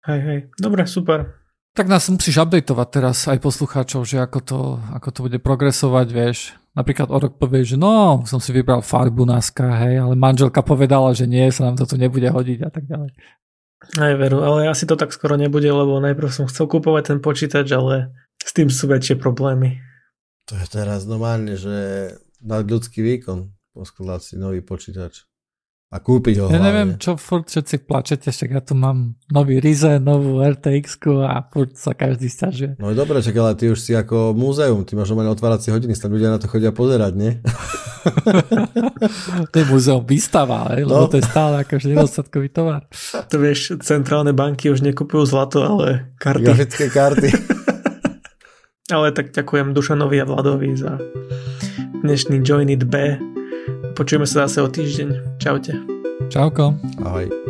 Hej, hej, dobre, super. Tak nás musíš updateovať teraz aj poslucháčov, že ako to, ako to bude progresovať, vieš. Napríklad o rok povieš, že no, som si vybral farbu NASCA, hej, ale manželka povedala, že nie, sa nám to tu nebude hodiť a tak ďalej. Aj veru, ale asi to tak skoro nebude, lebo najprv som chcel kúpovať ten počítač, ale s tým sú väčšie problémy. To je teraz normálne, že na ľudský výkon poskladať si nový počítač a kúpiť ho Ja hlavne. neviem, čo furt všetci plačete, však ja tu mám nový Ryze, novú rtx a furt sa každý stiažuje. No je dobré, čak, ale ty už si ako múzeum, ty máš normálne otváracie hodiny, tam ľudia na to chodia pozerať, nie? to je múzeum výstava, ale, no. lebo to je stále akože nedostatkový tovar. To vieš, centrálne banky už nekupujú zlato, ale karty. Grafické karty. ale tak ďakujem Dušanovi a Vladovi za dnešný Join It B Počujeme sa zase o týždeň. Čaute. Čauko. Ahoj.